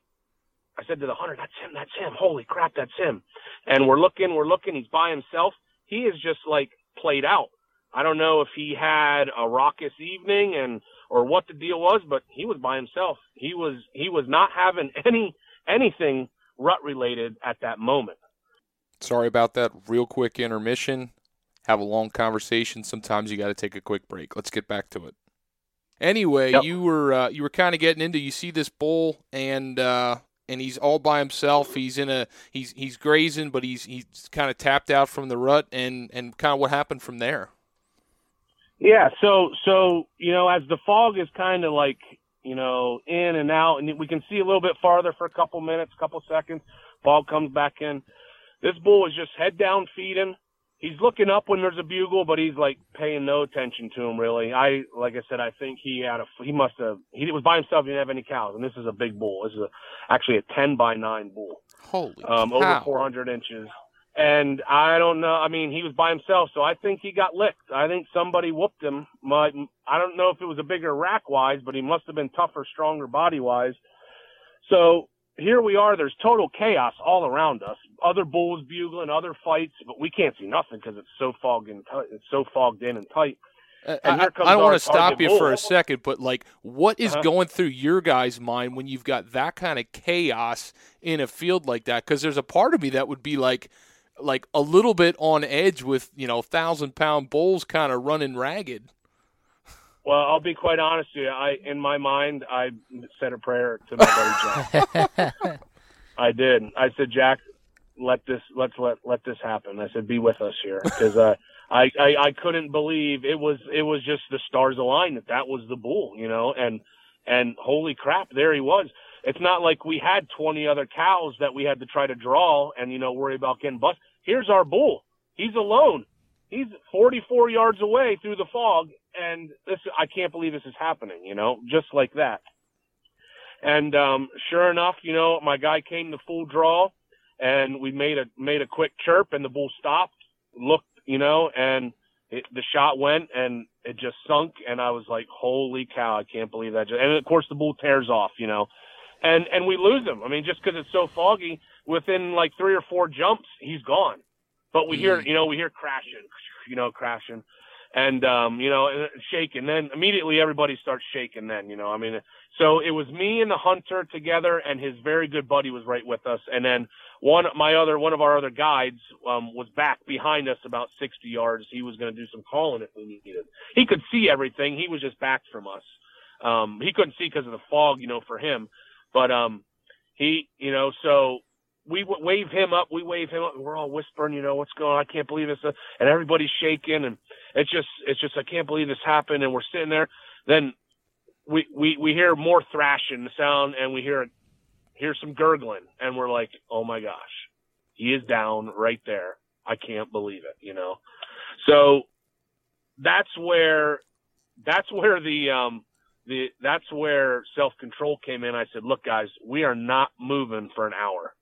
I said to the hunter, that's him, that's him. Holy crap, that's him. And we're looking, we're looking, he's by himself. He is just like played out. I don't know if he had a raucous evening and, or what the deal was, but he was by himself. He was, he was not having any, anything rut related at that moment. Sorry about that. Real quick intermission have a long conversation. Sometimes you got to take a quick break. Let's get back to it. Anyway, yep. you were uh, you were kind of getting into. You see this bull, and uh, and he's all by himself. He's in a he's he's grazing, but he's he's kind of tapped out from the rut, and and kind of what happened from there. Yeah, so so you know, as the fog is kind of like you know in and out, and we can see a little bit farther for a couple minutes, couple seconds. Fog comes back in. This bull is just head down feeding he's looking up when there's a bugle, but he's like paying no attention to him really. I like I said, I think he had a he must have he was by himself. He didn't have any cows, and this is a big bull. This is a, actually a ten by nine bull. Holy um, cow. over 400 inches. And I don't know. I mean, he was by himself, so I think he got licked. I think somebody whooped him. My, I don't know if it was a bigger rack wise, but he must have been tougher, stronger body wise. So here we are. There's total chaos all around us. Other bulls bugling, other fights, but we can't see nothing because it's so fogged in. It's so fogged in and tight. Uh, I, I, don't want to stop you bull. for a second, but like, what is uh-huh. going through your guys' mind when you've got that kind of chaos in a field like that? Because there's a part of me that would be like, like a little bit on edge with you know thousand pound bulls kind of running ragged. Well, I'll be quite honest with you. I, in my mind, I said a prayer to my buddy Jack. I did. I said, Jack, let this let's let let this happen. I said, be with us here because uh, I, I I couldn't believe it was it was just the stars aligned that that was the bull, you know, and and holy crap, there he was. It's not like we had 20 other cows that we had to try to draw and you know worry about getting bust. Here's our bull. He's alone. He's 44 yards away through the fog, and this I can't believe this is happening, you know, just like that. And um, sure enough, you know, my guy came to full draw, and we made a made a quick chirp, and the bull stopped, looked, you know, and it, the shot went, and it just sunk, and I was like, holy cow, I can't believe that. And of course, the bull tears off, you know, and and we lose him. I mean, just because it's so foggy, within like three or four jumps, he's gone. But we hear, mm. you know, we hear crashing, you know, crashing and um, you know, shaking. Then immediately everybody starts shaking. Then you know, I mean, so it was me and the hunter together, and his very good buddy was right with us, and then one my other one of our other guides um, was back behind us about 60 yards. He was going to do some calling if we needed. He could see everything. He was just back from us. Um, he couldn't see because of the fog, you know, for him. But um, he, you know, so we wave him up, we wave him up, and we're all whispering, you know, what's going on? I can't believe this, and everybody's shaking, and it's just, it's just, I can't believe this happened, and we're sitting there. Then we we we hear more thrashing sound, and we hear hear some gurgling, and we're like, oh my gosh, he is down right there. I can't believe it, you know. So that's where that's where the um the that's where self control came in. I said, look guys, we are not moving for an hour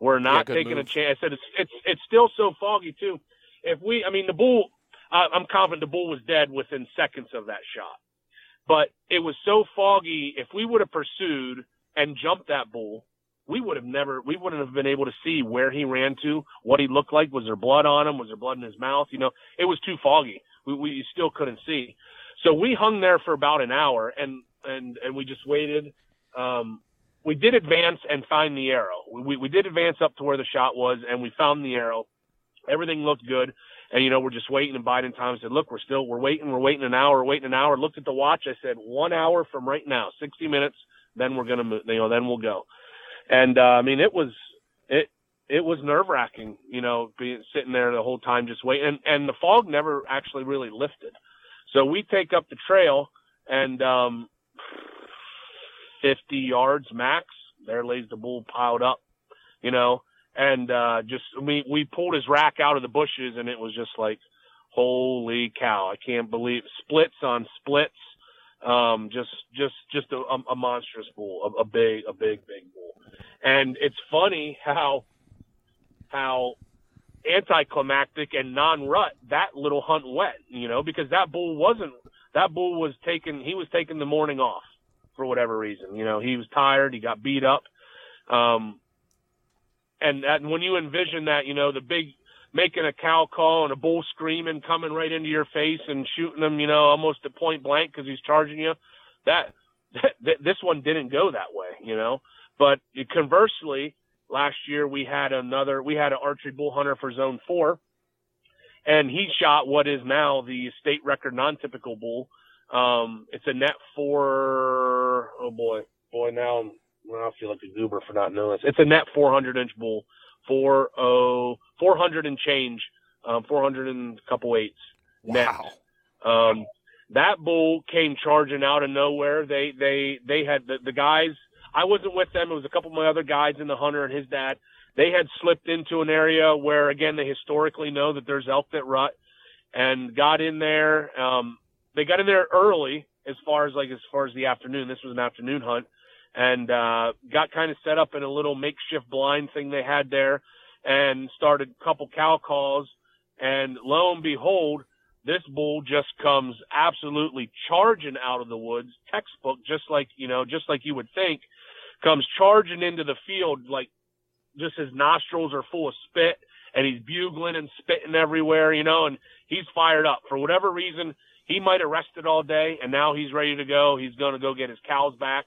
we're not yeah, taking move. a chance. I said it's it's it's still so foggy too. If we, I mean, the bull, I, I'm confident the bull was dead within seconds of that shot. But it was so foggy. If we would have pursued and jumped that bull, we would have never, we wouldn't have been able to see where he ran to, what he looked like. Was there blood on him? Was there blood in his mouth? You know, it was too foggy. We, we still couldn't see. So we hung there for about an hour and, and, and we just waited. Um, we did advance and find the arrow. We, we did advance up to where the shot was and we found the arrow. Everything looked good. And, you know, we're just waiting and biding time. Said, look, we're still, we're waiting, we're waiting an hour, waiting an hour. Looked at the watch. I said, one hour from right now, 60 minutes, then we're to move, you know, then we'll go. And, uh, I mean, it was, it, it was nerve wracking, you know, being sitting there the whole time just waiting. And, and the fog never actually really lifted. So we take up the trail and, um, 50 yards max, there lays the bull piled up, you know, and uh, just we we pulled his rack out of the bushes, and it was just like, holy cow! I can't believe splits on splits. Um, just just just a, a monstrous bull, a, a big a big big bull, and it's funny how how anticlimactic and non-rut that little hunt went, you know, because that bull wasn't that bull was taking he was taking the morning off for whatever reason. You know, he was tired, he got beat up. Um, and that, when you envision that, you know, the big making a cow call and a bull screaming coming right into your face and shooting them, you know, almost at point blank because he's charging you. That, that this one didn't go that way, you know. But conversely, last year we had another, we had an archery bull hunter for zone four, and he shot what is now the state record non-typical bull. Um, it's a net four, oh boy, boy, now I'm well, I feel like a goober for not knowing this. It's a net 400 inch bull, four oh, 400 and change, um, 400 and a couple eights. Net. Wow. Um, that bull came charging out of nowhere. They, they, they had the, the guys, I wasn't with them. It was a couple of my other guys and the hunter and his dad. They had slipped into an area where, again, they historically know that there's elk that rut and got in there. Um, they got in there early as far as like, as far as the afternoon. This was an afternoon hunt and uh, got kind of set up in a little makeshift blind thing they had there and started a couple cow calls. And lo and behold, this bull just comes absolutely charging out of the woods, textbook, just like, you know, just like you would think, comes charging into the field like just his nostrils are full of spit and he's bugling and spitting everywhere, you know, and he's fired up for whatever reason. He might have rested all day and now he's ready to go. He's going to go get his cows back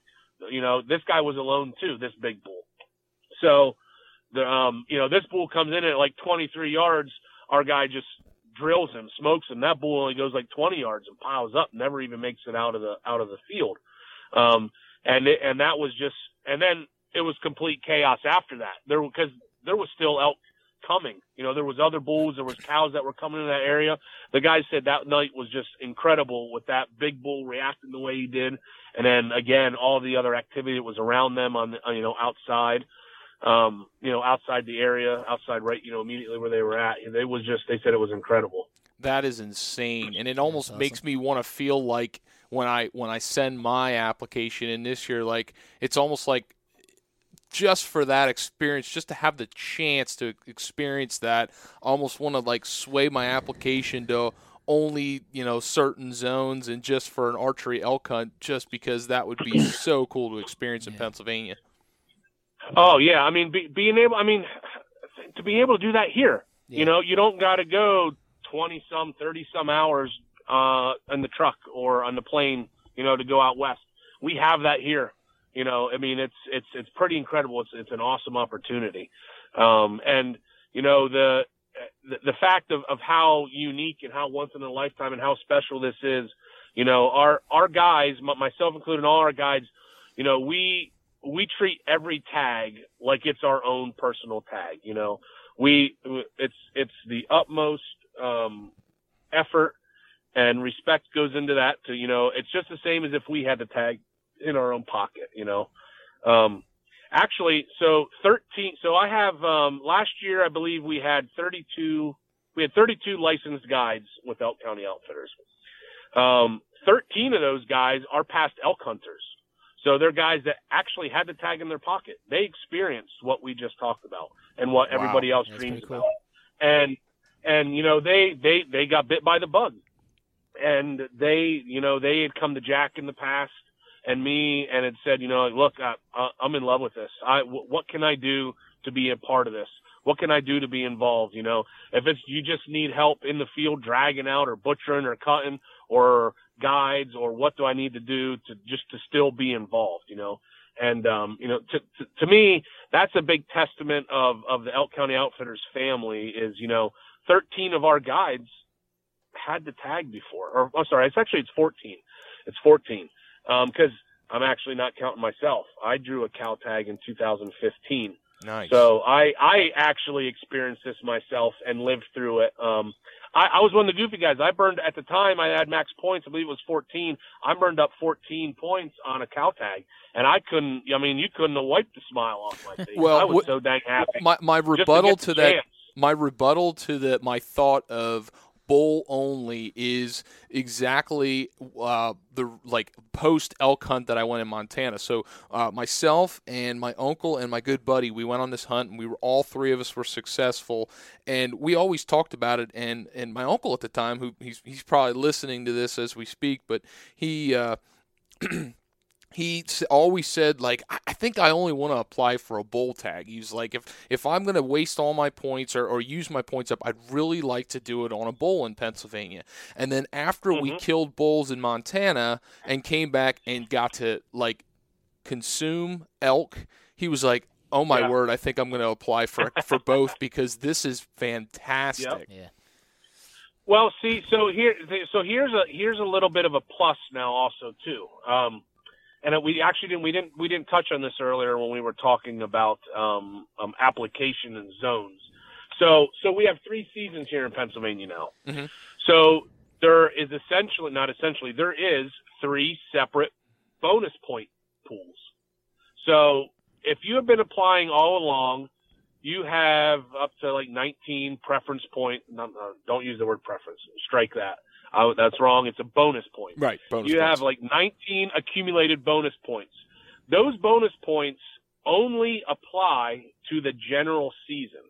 you know, this guy was alone too, this big bull. So the um, you know, this bull comes in at like 23 yards. Our guy just drills him, smokes him. That bull only goes like 20 yards and piles up, never even makes it out of the out of the field. Um, and it, and that was just, and then it was complete chaos after that. There because there was still elk coming. You know, there was other bulls, there was cows that were coming in that area. The guy said that night was just incredible with that big bull reacting the way he did, and then again all the other activity that was around them on the, you know outside, um, you know outside the area, outside right you know immediately where they were at. It was just they said it was incredible. That is insane, and it almost awesome. makes me want to feel like when I when I send my application in this year, like it's almost like just for that experience, just to have the chance to experience that, almost want to like sway my application to only you know certain zones and just for an archery elk hunt, just because that would be so cool to experience in yeah. Pennsylvania. Oh yeah, I mean be, being able, I mean to be able to do that here, yeah. you know, you don't got to go twenty some, thirty some hours uh, in the truck or on the plane, you know, to go out west. We have that here. You know, I mean, it's it's it's pretty incredible. It's it's an awesome opportunity, um, and you know the the, the fact of, of how unique and how once in a lifetime and how special this is. You know, our our guys, myself included, all our guides, you know, we we treat every tag like it's our own personal tag. You know, we it's it's the utmost um, effort and respect goes into that. To you know, it's just the same as if we had the tag in our own pocket, you know. Um, actually, so 13, so I have, um, last year, I believe we had 32, we had 32 licensed guides with Elk County Outfitters. Um, 13 of those guys are past elk hunters. So they're guys that actually had the tag in their pocket. They experienced what we just talked about and what wow, everybody else dreams cool. about. And and you know they they they got bit by the bug, and they you know they had come to Jack in the past and me and had said, you know, look, I, I'm in love with this. I what can I do to be a part of this? What can I do to be involved? You know, if it's you just need help in the field dragging out or butchering or cutting or guides or what do I need to do to just to still be involved, you know? And um, you know, to, to to me, that's a big testament of of the Elk County Outfitters family is, you know, 13 of our guides had the tag before. Or I'm sorry, it's actually it's 14. It's 14. Um, cuz I'm actually not counting myself. I drew a cow tag in 2015 Nice. so I I actually experienced this myself and lived through it. Um, I, I was one of the goofy guys. I burned at the time. I had max points. I believe it was 14. I burned up 14 points on a cow tag, and I couldn't. I mean, you couldn't have wiped the smile off my face. Well, I was what- so dang happy. my my just to rebuttal to, that chance. my rebuttal to the my thought of bull only is exactly uh, the like post elk hunt that I went in Montana. So uh, myself and my uncle and my good buddy, we went on this hunt, and we were all three of us were successful, and we always talked about it. And and my uncle at the time, who he's he's probably listening to this as we speak, but he. Uh, he always said like I I think I only want to apply for a bull tag. He was like if if I'm going to waste all my points or, or use my points up, I'd really like to do it on a bull in Pennsylvania. And then after we Mhm. killed bulls in Montana and came back and got to like consume elk, he was like, "Oh my Yeah. word, I think I'm going to apply for for both because this is fantastic." Yeah. Well, see, so here, so here's a here's a little bit of a plus now, also too. Um, and we actually didn't we didn't we didn't touch on this earlier when we were talking about um, um, application and zones. So so we have three seasons here in Pennsylvania now. Mhm. So there is essentially not essentially there is three separate bonus point pools. So if you have been applying all along you have up to like 19 preference point. No, don't use the word preference. Strike that. Uh, that's wrong. It's a bonus point. Right. Bonus you points. have like 19 accumulated bonus points. Those bonus points only apply to the general season.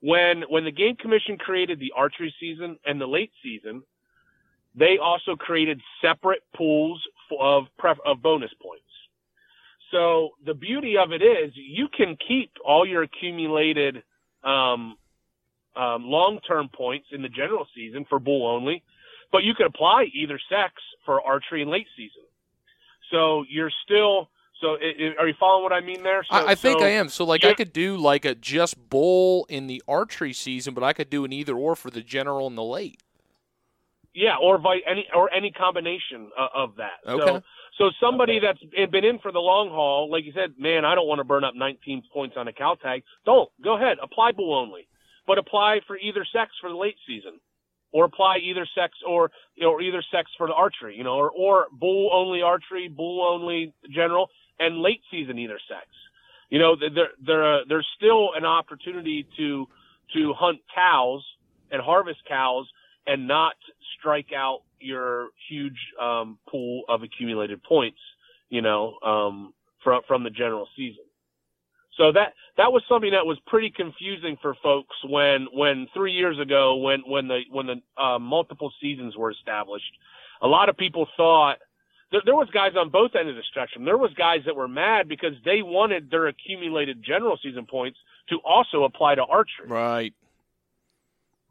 When when the game commission created the archery season and the late season, they also created separate pools of pref- of bonus points. So the beauty of it is you can keep all your accumulated um, um, long-term points in the general season for bull only, but you could apply either sex for archery and late season. So you're still. So i i are you following what I mean there? So, I, I think so- I am. So like I could do like a just bull in the archery season, but I could do an either or for the general and the late. Yeah, or vi- any or any combination uh, of that. Okay. So, so somebody that's been in for the long haul, like you said, man, I don't want to burn up 19 points on a cow tag. Don't go ahead, apply bull only, but apply for either sex for the late season, or apply either sex or or either sex for the archery, you know, or or bull only archery, bull only general, and late season either sex. You know, there there uh, there's still an opportunity to to hunt cows and harvest cows and not strike out your huge um, pool of accumulated points, you know, um, from from the general season. So that that was something that was pretty confusing for folks when when three years ago when when the when the uh, multiple seasons were established. A lot of people thought there, there was guys on both ends of the spectrum. There was guys that were mad because they wanted their accumulated general season points to also apply to archery Right.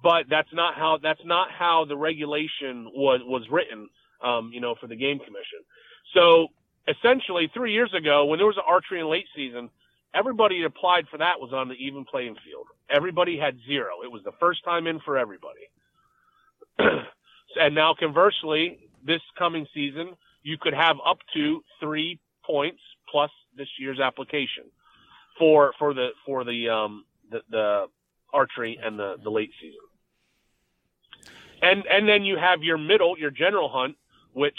but that's not how that's not how the regulation was was written um, you know for the game commission so essentially three years ago when there was an archery in late season everybody applied for that was on the even playing field. Everybody had zero. It was the first time in for everybody. And now conversely this coming season you could have up to three points plus this year's application for for the for the um the, the archery and the, the late season. And and then you have your middle, your general hunt, which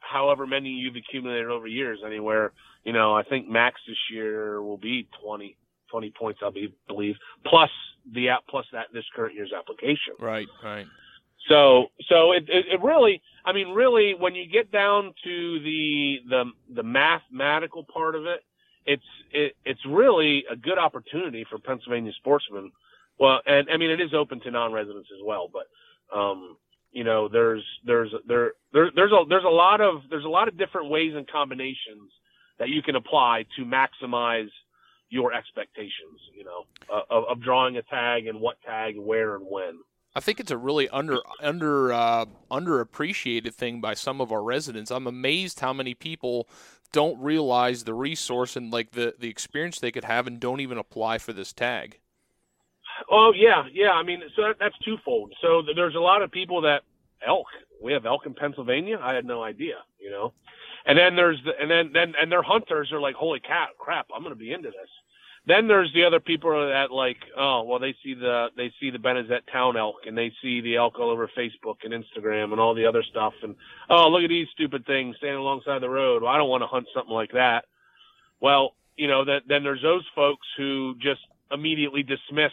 however many you've accumulated over years, anywhere, you know, I think max this year will be 20, 20 points, I be, believe, plus the app, plus that this current year's application. Right. Right. So, so it, it, it really, I mean, really, when you get down to the the the mathematical part of it, it's it, it's really a good opportunity for Pennsylvania sportsmen well, and I mean it is open to non-residents as well, but um, you know, there's there's there, there there's a there's a lot of there's a lot of different ways and combinations that you can apply to maximize your expectations, you know, uh, of, of drawing a tag and what tag, where, and when. I think it's a really under under uh, underappreciated thing by some of our residents. I'm amazed how many people don't realize the resource and like the the experience they could have and don't even apply for this tag. Oh yeah, yeah. I mean, so that, that's twofold. So there's a lot of people that elk. We have elk in Pennsylvania. I had no idea, you know. And then there's the, and then then and their hunters are like, holy cat, crap, I'm to be into this. Then there's the other people that like, oh, well, they see the they see the Benezette Town elk and they see the elk all over Facebook and Instagram and all the other stuff, and oh, look at these stupid things standing alongside the road. Well, I don't want to hunt something like that. Well, you know, that then there's those folks who just immediately dismiss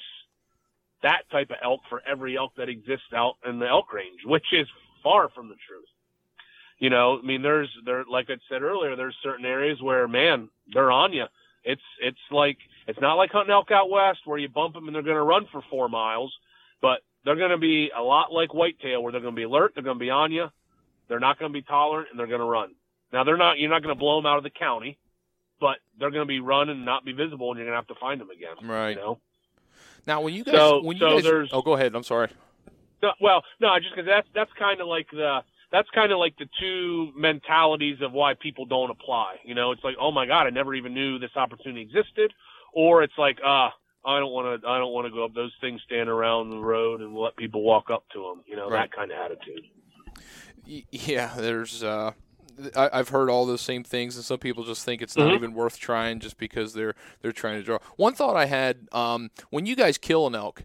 that type of elk for every elk that exists out in the elk range, which is far from the truth. You know, I mean, there's there like I said earlier, there's certain areas where man, they're on you. It's it's like it's not like hunting elk out west where you bump them and they're going to run for four miles, but they're going to be a lot like whitetail where they're going to be alert, they're going to be on you, they're not going to be tolerant, and they're going to run. Now they're not you're not going to blow them out of the county, but they're going to be run and not be visible, and you're going to have to find them again. Right. You know. Now, when you guys, So- when you so guys, oh, go ahead. I'm sorry. No, well, no, just because that's that's kind of like the that's kind of like the two mentalities of why people don't apply. You know, it's like, oh my god, I never even knew this opportunity existed, or it's like, ah, I don't want to, I don't want to go up those things stand around the road and let people walk up to them. You know, Right. that kind of attitude. Yeah, there's. Uh, I, I've heard all those same things, and some people just think it's not Mhm. even worth trying just because they're they're trying to draw. One thought I had: um, when you guys kill an elk,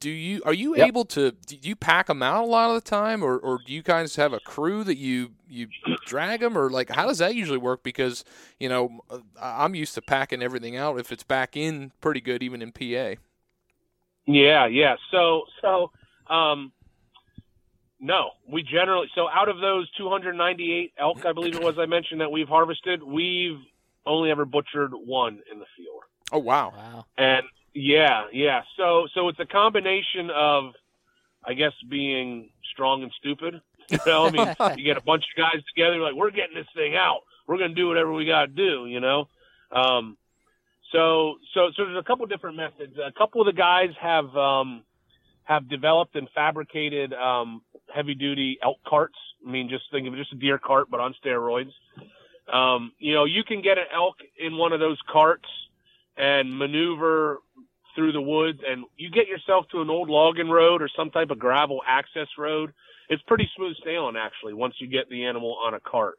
do you are you Yep. able to do you pack them out a lot of the time, or, or do you guys have a crew that you you drag them, or like how does that usually work? Because you know uh, I'm used to packing everything out if it's back in pretty good, even in PA. Yeah, yeah. So, so, um, no, we generally, so out of those 298 elk, I believe it was I mentioned that we've harvested, we've only ever butchered one in the field. Oh wow! Wow. And yeah, yeah. So, so it's a combination of, I guess, being strong and stupid. You know, I mean, you get a bunch of guys together, like, we're getting this thing out. We're going to do whatever we got to do, you know? Um, so, so, so there's a couple different methods. A couple of the guys have, um, have developed and fabricated, um, heavy duty elk carts. I mean, just think of it just a deer cart, but on steroids. Um, you know, you can get an elk in one of those carts and maneuver through the woods and you get yourself to an old logging road or some type of gravel access road. It's pretty smooth sailing actually once you get the animal on a cart.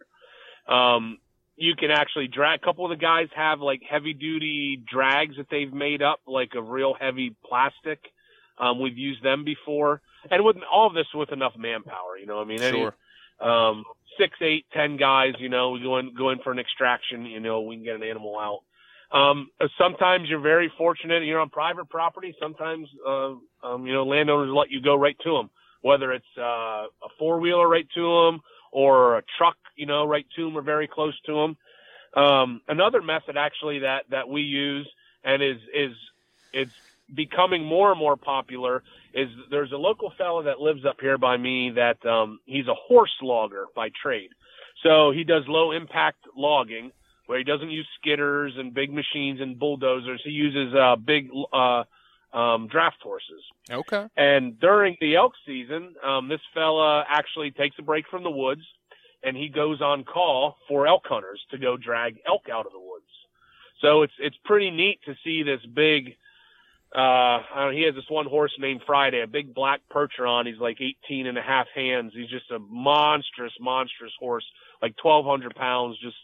Um, you can actually drag a couple of the guys have like heavy duty drags that they've made up like of real heavy plastic. Um, we've used them before and with all of this with enough manpower, you know, I mean, any, Sure. um, six, eight, ten guys, you know, we go in, go in for an extraction, you know, we can get an animal out. Um, sometimes you're very fortunate. You're on private property. Sometimes, uh, um, you know, landowners let you go right to them, whether it's uh, a four wheeler right to them or a truck, you know, right to them or very close to them. Um, another method actually that that we use and is is it's becoming more and more popular is there's a local fellow that lives up here by me that um, he's a horse logger by trade. So he does low impact logging where he doesn't use skidders and big machines and bulldozers. He uses uh, big uh, um, draft horses. Okay. And during the elk season, um, this fella actually takes a break from the woods and he goes on call for elk hunters to go drag elk out of the woods. So it's it's pretty neat to see this big. Uh, I don't know, he has this one horse named Friday, a big black Percheron. He's like 18 and a half hands. He's just a monstrous, monstrous horse, like 1,200 pounds. Just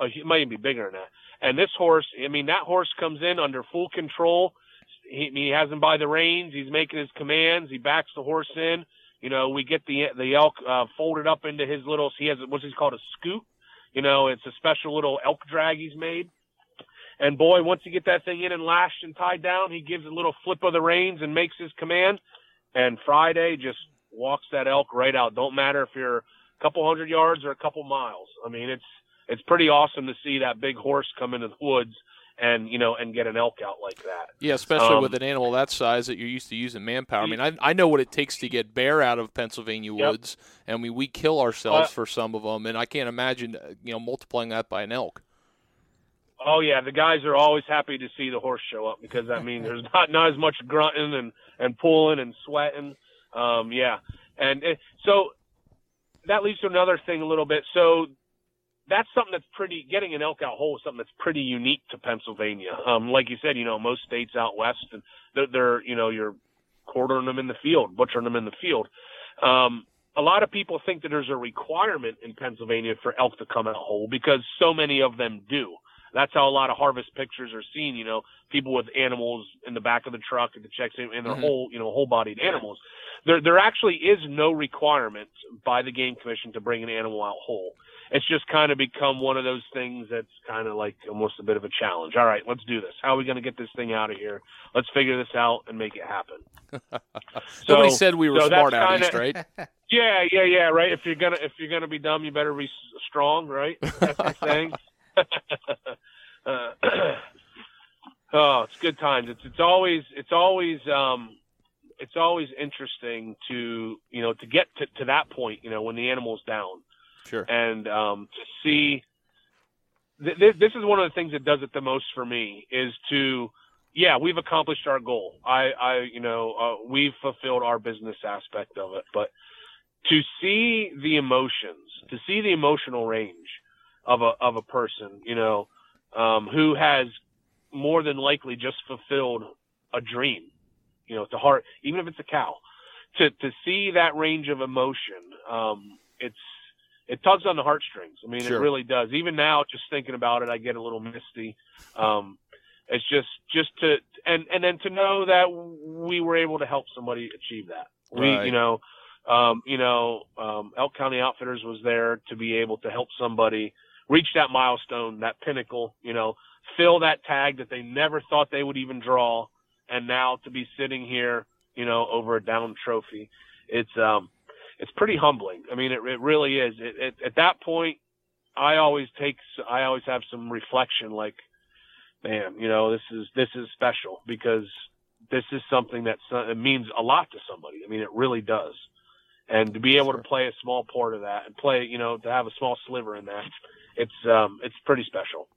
uh, he might even be bigger than that. And this horse, I mean, that horse comes in under full control. He, he has him by the reins. He's making his commands. He backs the horse in. You know, we get the the elk uh, folded up into his little. He has what's he called a scoop. You know, it's a special little elk drag he's made. And boy, once you get that thing in and lashed and tied down, he gives a little flip of the reins and makes his command. And Friday just walks that elk right out. Don't matter if you're a couple hundred yards or a couple miles. I mean, it's it's pretty awesome to see that big horse come into the woods and you know and get an elk out like that. Yeah, especially Um, with an animal that size that you're used to using manpower. I mean, I, I know what it takes to get bear out of Pennsylvania Yep. woods, and we we kill ourselves Uh, for some of them, and I can't imagine uh, you know multiplying that by an elk. Oh yeah, the guys are always happy to see the horse show up because that means there's not not as much grunting and and pulling and sweating. Um, yeah, and uh, so that leads to another thing a little bit. So that's something that's pretty getting an elk out whole is something that's pretty unique to Pennsylvania. Um, like you said, you know, most states out west, and they're, they're you know you're quartering them in the field, butchering them in the field. Um, a lot of people think that there's a requirement in Pennsylvania for elk to come out whole because so many of them do. That's how a lot of harvest pictures are seen. You know, people with animals in the back of the truck and the checks and they're Mhm. whole, you know, whole-bodied animals. There, there actually is no requirement by the Game Commission to bring an animal out whole. It's just kind of become one of those things that's kind of like almost a bit of a challenge. All right, let's do this. How are we going to get this thing out of here? Let's figure this out and make it happen. Nobody So- said we were so smart out kinda- east, right? Yeah, yeah, yeah. Right. If you're gonna if you're gonna be dumb, you better be strong. Right. That's the saying. uh, oh, it's good times. It's it's always it's always um it's always interesting to you know to get to, to that point. You know when the animal's down Sure. and um, to see th- th- this is one of the things that does it the most for me is to yeah we've accomplished our goal i i you know uh, we've fulfilled our business aspect of it but to see the emotions to see the emotional range of a of a person you know um, who has more than likely just fulfilled a dream you know to heart even if it's a cow to to see that range of emotion um, it's it tugs on the heartstrings. I mean, Sure. it really does. Even now, just thinking about it, I get a little misty. Um, it's just, just to, and, and then to know that we were able to help somebody achieve that. We, Right. you know, um, you know, um, Elk County Outfitters was there to be able to help somebody reach that milestone, that pinnacle, you know, fill that tag that they never thought they would even draw. And now to be sitting here, you know, over a down trophy, it's, um, it's pretty humbling. I mean, it, it really is. It, it, at that point, I always take, I always have some reflection, like, man, you know, this is this is special because this is something that it means a lot to somebody. I mean, it really does. And to be able to play a small part of that and play, you know, to have a small sliver in that, it's um, it's pretty special.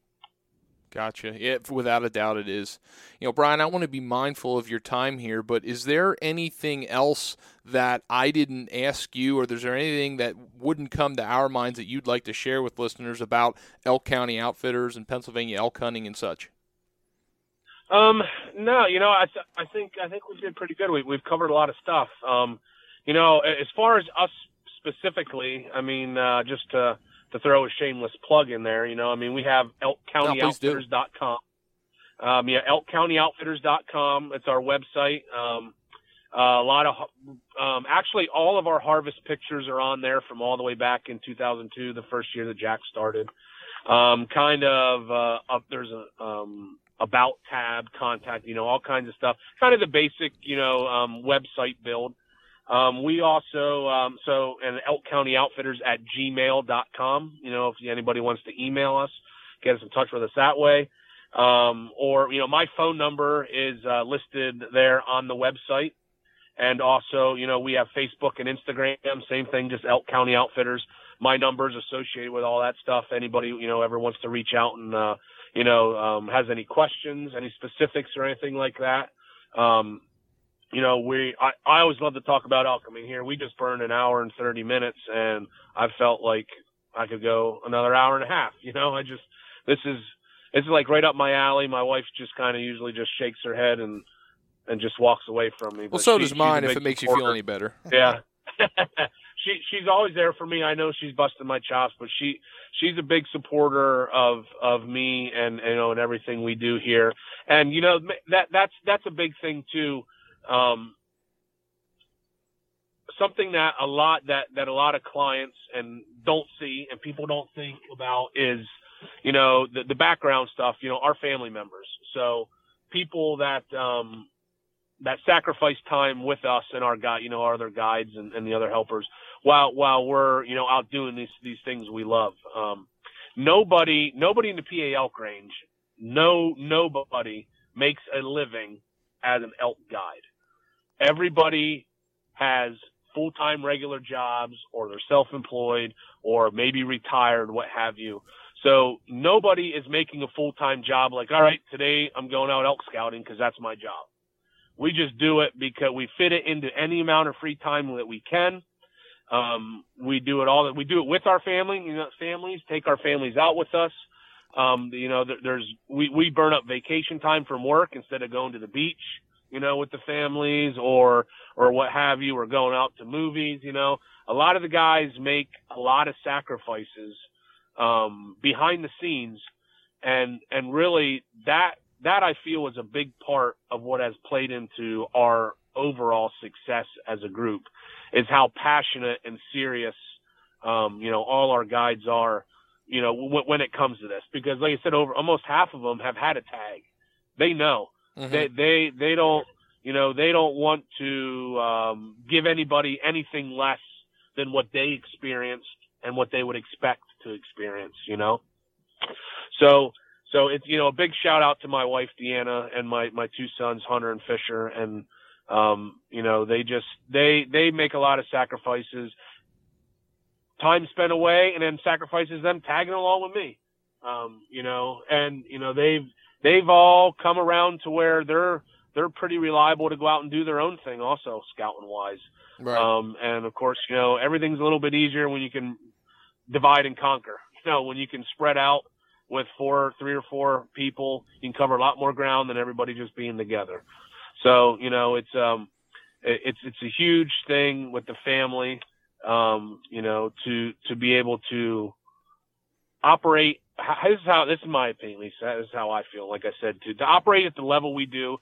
Gotcha. Yeah, without a doubt it is. You know, Brian, I want to be mindful of your time here, but is there anything else that I didn't ask you, or is there anything that wouldn't come to our minds that you'd like to share with listeners about Elk County Outfitters and Pennsylvania elk hunting and such? Um, no, you know, I th- I think I think we did pretty good. We we've covered a lot of stuff. Um, you know, as far as us specifically, I mean, uh, just to to throw a shameless plug in there, you know, I mean, we have elkcountyoutfitters.com. Um, yeah, elkcountyoutfitters.com. It's our website. Um, uh, a lot of, um, actually, all of our harvest pictures are on there from all the way back in 2002, the first year that Jack started. Um, kind of, uh, up, there's a, um, about tab, contact, you know, all kinds of stuff. Kind of the basic, you know, um, website build. Um, we also, um, so, and Elk County Outfitters at gmail.com. You know, if anybody wants to email us, get us in touch with us that way. Um, or, you know, my phone number is uh, listed there on the website. And also, you know, we have Facebook and Instagram, same thing, just Elk County Outfitters. My number's associated with all that stuff. Anybody, you know, ever wants to reach out and, uh, you know, um, has any questions, any specifics or anything like that. Um, you know, we, I, I always love to talk about alchemy here we just burned an hour and 30 minutes and I felt like I could go another hour and a half. You know, I just, this is, this is like right up my alley. My wife just kind of usually just shakes her head and, and just walks away from me. Well, so she- does mine if it makes you feel any better. yeah. she she's always there for me. I know she's busting my chops, but she she's a big supporter of of me and you know and everything we do here. And you know that that's that's a big thing too. Um, something that a lot that that a lot of clients and don't see and people don't think about is you know the the background stuff. You know our family members. So people that um that sacrifice time with us and our guide, you know, our other guides and, and the other helpers while, while we're, you know, out doing these, these things we love. Um, nobody, nobody in the PA elk range no nobody makes a living as an elk guide. Everybody has full-time regular jobs or they're self-employed or maybe retired, what have you. So nobody is making a full-time job like, all right, today I'm going out elk scouting because that's my job. We just do it because we fit it into any amount of free time that we can. Um, we do it all. That we do it with our family. You know, families take our families out with us. Um, you know, there, there's we we burn up vacation time from work instead of going to the beach. You know, with the families or or what have you, or going out to movies. You know, a lot of the guys make a lot of sacrifices um, behind the scenes, and and really that that I feel is a big part of what has played into our overall success as a group is how passionate and serious, um, you know, all our guides are, you know, w- when it comes to this. Because, like I said, over almost half of them have had a tag. They know mm-hmm. they they they don't you know they don't want to um, give anybody anything less than what they experienced and what they would expect to experience. You know, so so it's you know a big shout out to my wife Deanna and my my two sons Hunter and Fisher and um, you know, they just they they make a lot of sacrifices, time spent away, and then sacrifices them tagging along with me. Um, you know, and you know they've they've all come around to where they're they're pretty reliable to go out and do their own thing, also scouting wise. Right. Um, and of course, you know, everything's a little bit easier when you can divide and conquer. You know, when you can spread out with four, three or four people, you can cover a lot more ground than everybody just being together. So you know, it's um, it's it's a huge thing with the family. Um, you know, to to be able to operate. This is how this is my opinion, Lisa. This is how I feel. Like I said, to to operate at the level we do,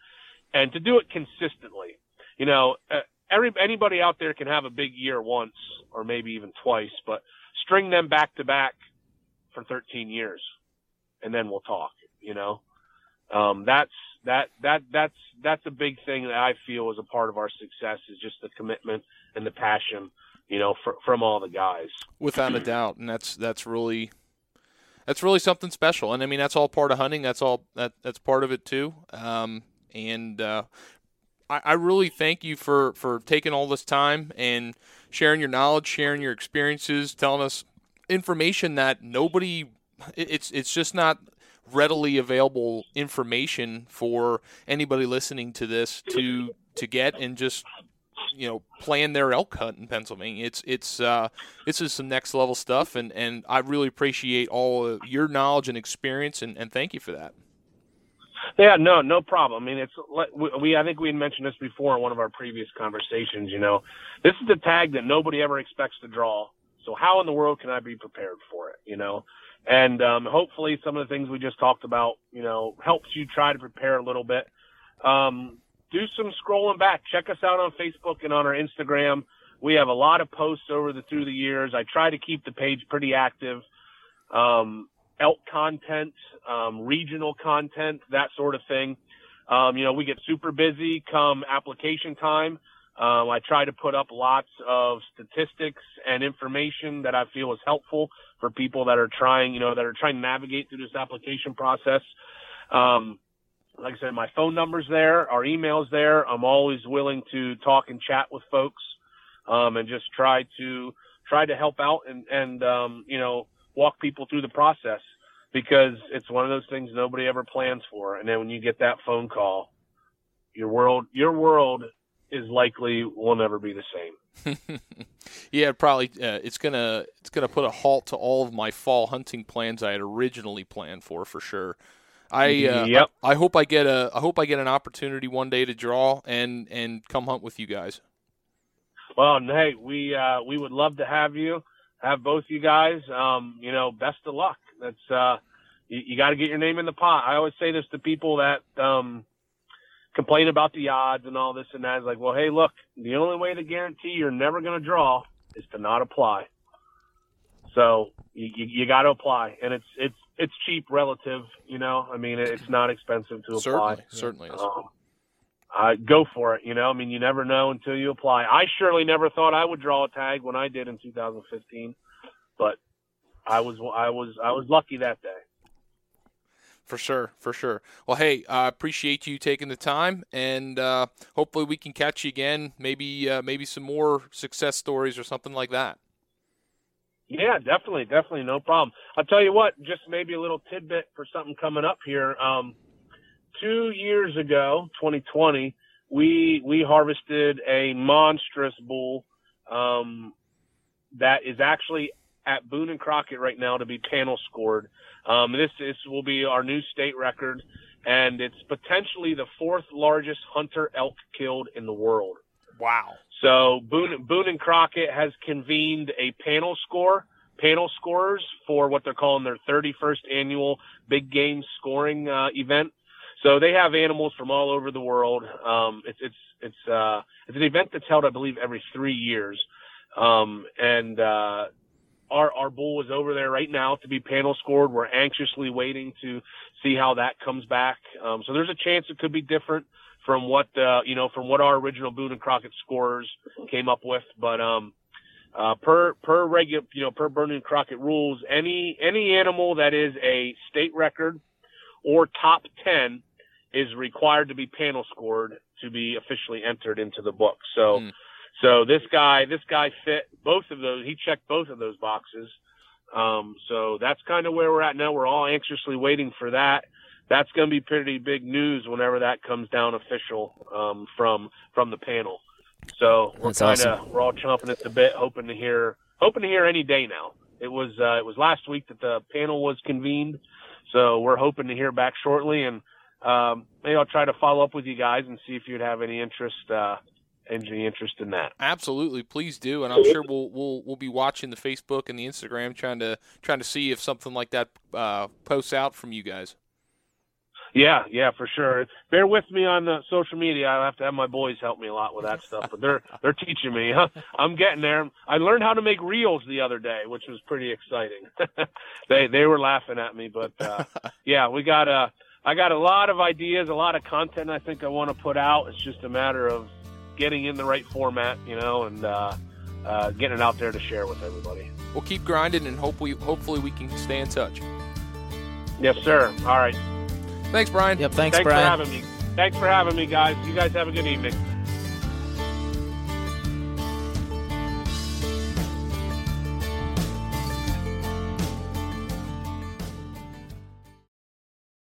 and to do it consistently. You know, uh, every anybody out there can have a big year once or maybe even twice, but string them back to back for 13 years, and then we'll talk. You know, um, that's that that that's that's a big thing that I feel is a part of our success is just the commitment and the passion, you know, for, from all the guys. Without a doubt, and that's that's really that's really something special. And I mean, that's all part of hunting. That's all that that's part of it too. Um, and uh, I, I really thank you for for taking all this time and sharing your knowledge, sharing your experiences, telling us information that nobody. It's it's just not readily available information for anybody listening to this to to get and just you know plan their elk hunt in Pennsylvania. It's it's uh, this is some next level stuff, and and I really appreciate all your knowledge and experience, and, and thank you for that. Yeah, no, no problem. I mean, it's we. I think we had mentioned this before in one of our previous conversations. You know, this is the tag that nobody ever expects to draw. So how in the world can I be prepared for it? You know, and um, hopefully some of the things we just talked about, you know, helps you try to prepare a little bit. Um, do some scrolling back. Check us out on Facebook and on our Instagram. We have a lot of posts over the through the years. I try to keep the page pretty active. Um, elk content, um, regional content, that sort of thing. Um, you know, we get super busy come application time. Um, I try to put up lots of statistics and information that I feel is helpful for people that are trying, you know, that are trying to navigate through this application process. Um, like I said, my phone number's there, our email's there. I'm always willing to talk and chat with folks, um, and just try to try to help out and and um, you know walk people through the process because it's one of those things nobody ever plans for. And then when you get that phone call, your world your world is likely will never be the same. yeah, probably uh, it's gonna it's gonna put a halt to all of my fall hunting plans I had originally planned for for sure. I uh, yep. I, I, hope I get a I hope I get an opportunity one day to draw and and come hunt with you guys. Well, hey, we uh, we would love to have you, have both you guys. Um, you know, best of luck. That's uh, you, you got to get your name in the pot. I always say this to people that um, complain about the odds and all this and that. It's like, well, hey, look, the only way to guarantee you're never going to draw is to not apply. So you, you, you got to apply, and it's it's it's cheap relative. You know, I mean, it's not expensive to apply. Certainly, certainly. Um, uh, go for it. You know, I mean, you never know until you apply. I surely never thought I would draw a tag when I did in 2015, but I was I was I was lucky that day. For sure, for sure. Well, hey, I uh, appreciate you taking the time, and uh, hopefully we can catch you again. Maybe, uh, maybe some more success stories or something like that. Yeah, definitely, definitely, no problem. I'll tell you what, just maybe a little tidbit for something coming up here. Um, two years ago, 2020, we we harvested a monstrous bull um, that is actually at Boone and Crockett right now to be panel scored. Um, this this will be our new state record, and it's potentially the fourth largest hunter elk killed in the world. Wow! So Boone Boone and Crockett has convened a panel score panel scorers for what they're calling their 31st annual big game scoring uh, event. So they have animals from all over the world. Um, it's it's it's uh, it's an event that's held, I believe, every three years. Um, and uh, our our bull is over there right now to be panel scored. We're anxiously waiting to see how that comes back. Um, so there's a chance it could be different from what uh, you know from what our original Boone and Crockett scorers came up with. But um, uh, per per regular you know per Boone and Crockett rules, any any animal that is a state record or top ten is required to be panel scored to be officially entered into the book. So, mm. so this guy, this guy fit both of those. He checked both of those boxes. Um, so that's kind of where we're at now. We're all anxiously waiting for that. That's going to be pretty big news whenever that comes down official um, from from the panel. So we're kind of awesome. we're all chomping at the bit, hoping to hear hoping to hear any day now. It was uh, it was last week that the panel was convened, so we're hoping to hear back shortly and um, maybe I'll try to follow up with you guys and see if you'd have any interest, uh, any interest in that. Absolutely, please do, and I'm sure we'll we'll we'll be watching the Facebook and the Instagram, trying to trying to see if something like that uh, posts out from you guys. Yeah, yeah, for sure. Bear with me on the social media. I'll have to have my boys help me a lot with that stuff, but they're they're teaching me. Huh? I'm getting there. I learned how to make reels the other day, which was pretty exciting. they they were laughing at me, but uh, yeah, we got a. Uh, I got a lot of ideas, a lot of content I think I want to put out. It's just a matter of getting in the right format, you know, and uh, uh, getting it out there to share with everybody. We'll keep grinding and hope we, hopefully we can stay in touch. Yes, sir. All right. Thanks, Brian. Yep, thanks, thanks Brian. for having me. Thanks for having me, guys. You guys have a good evening.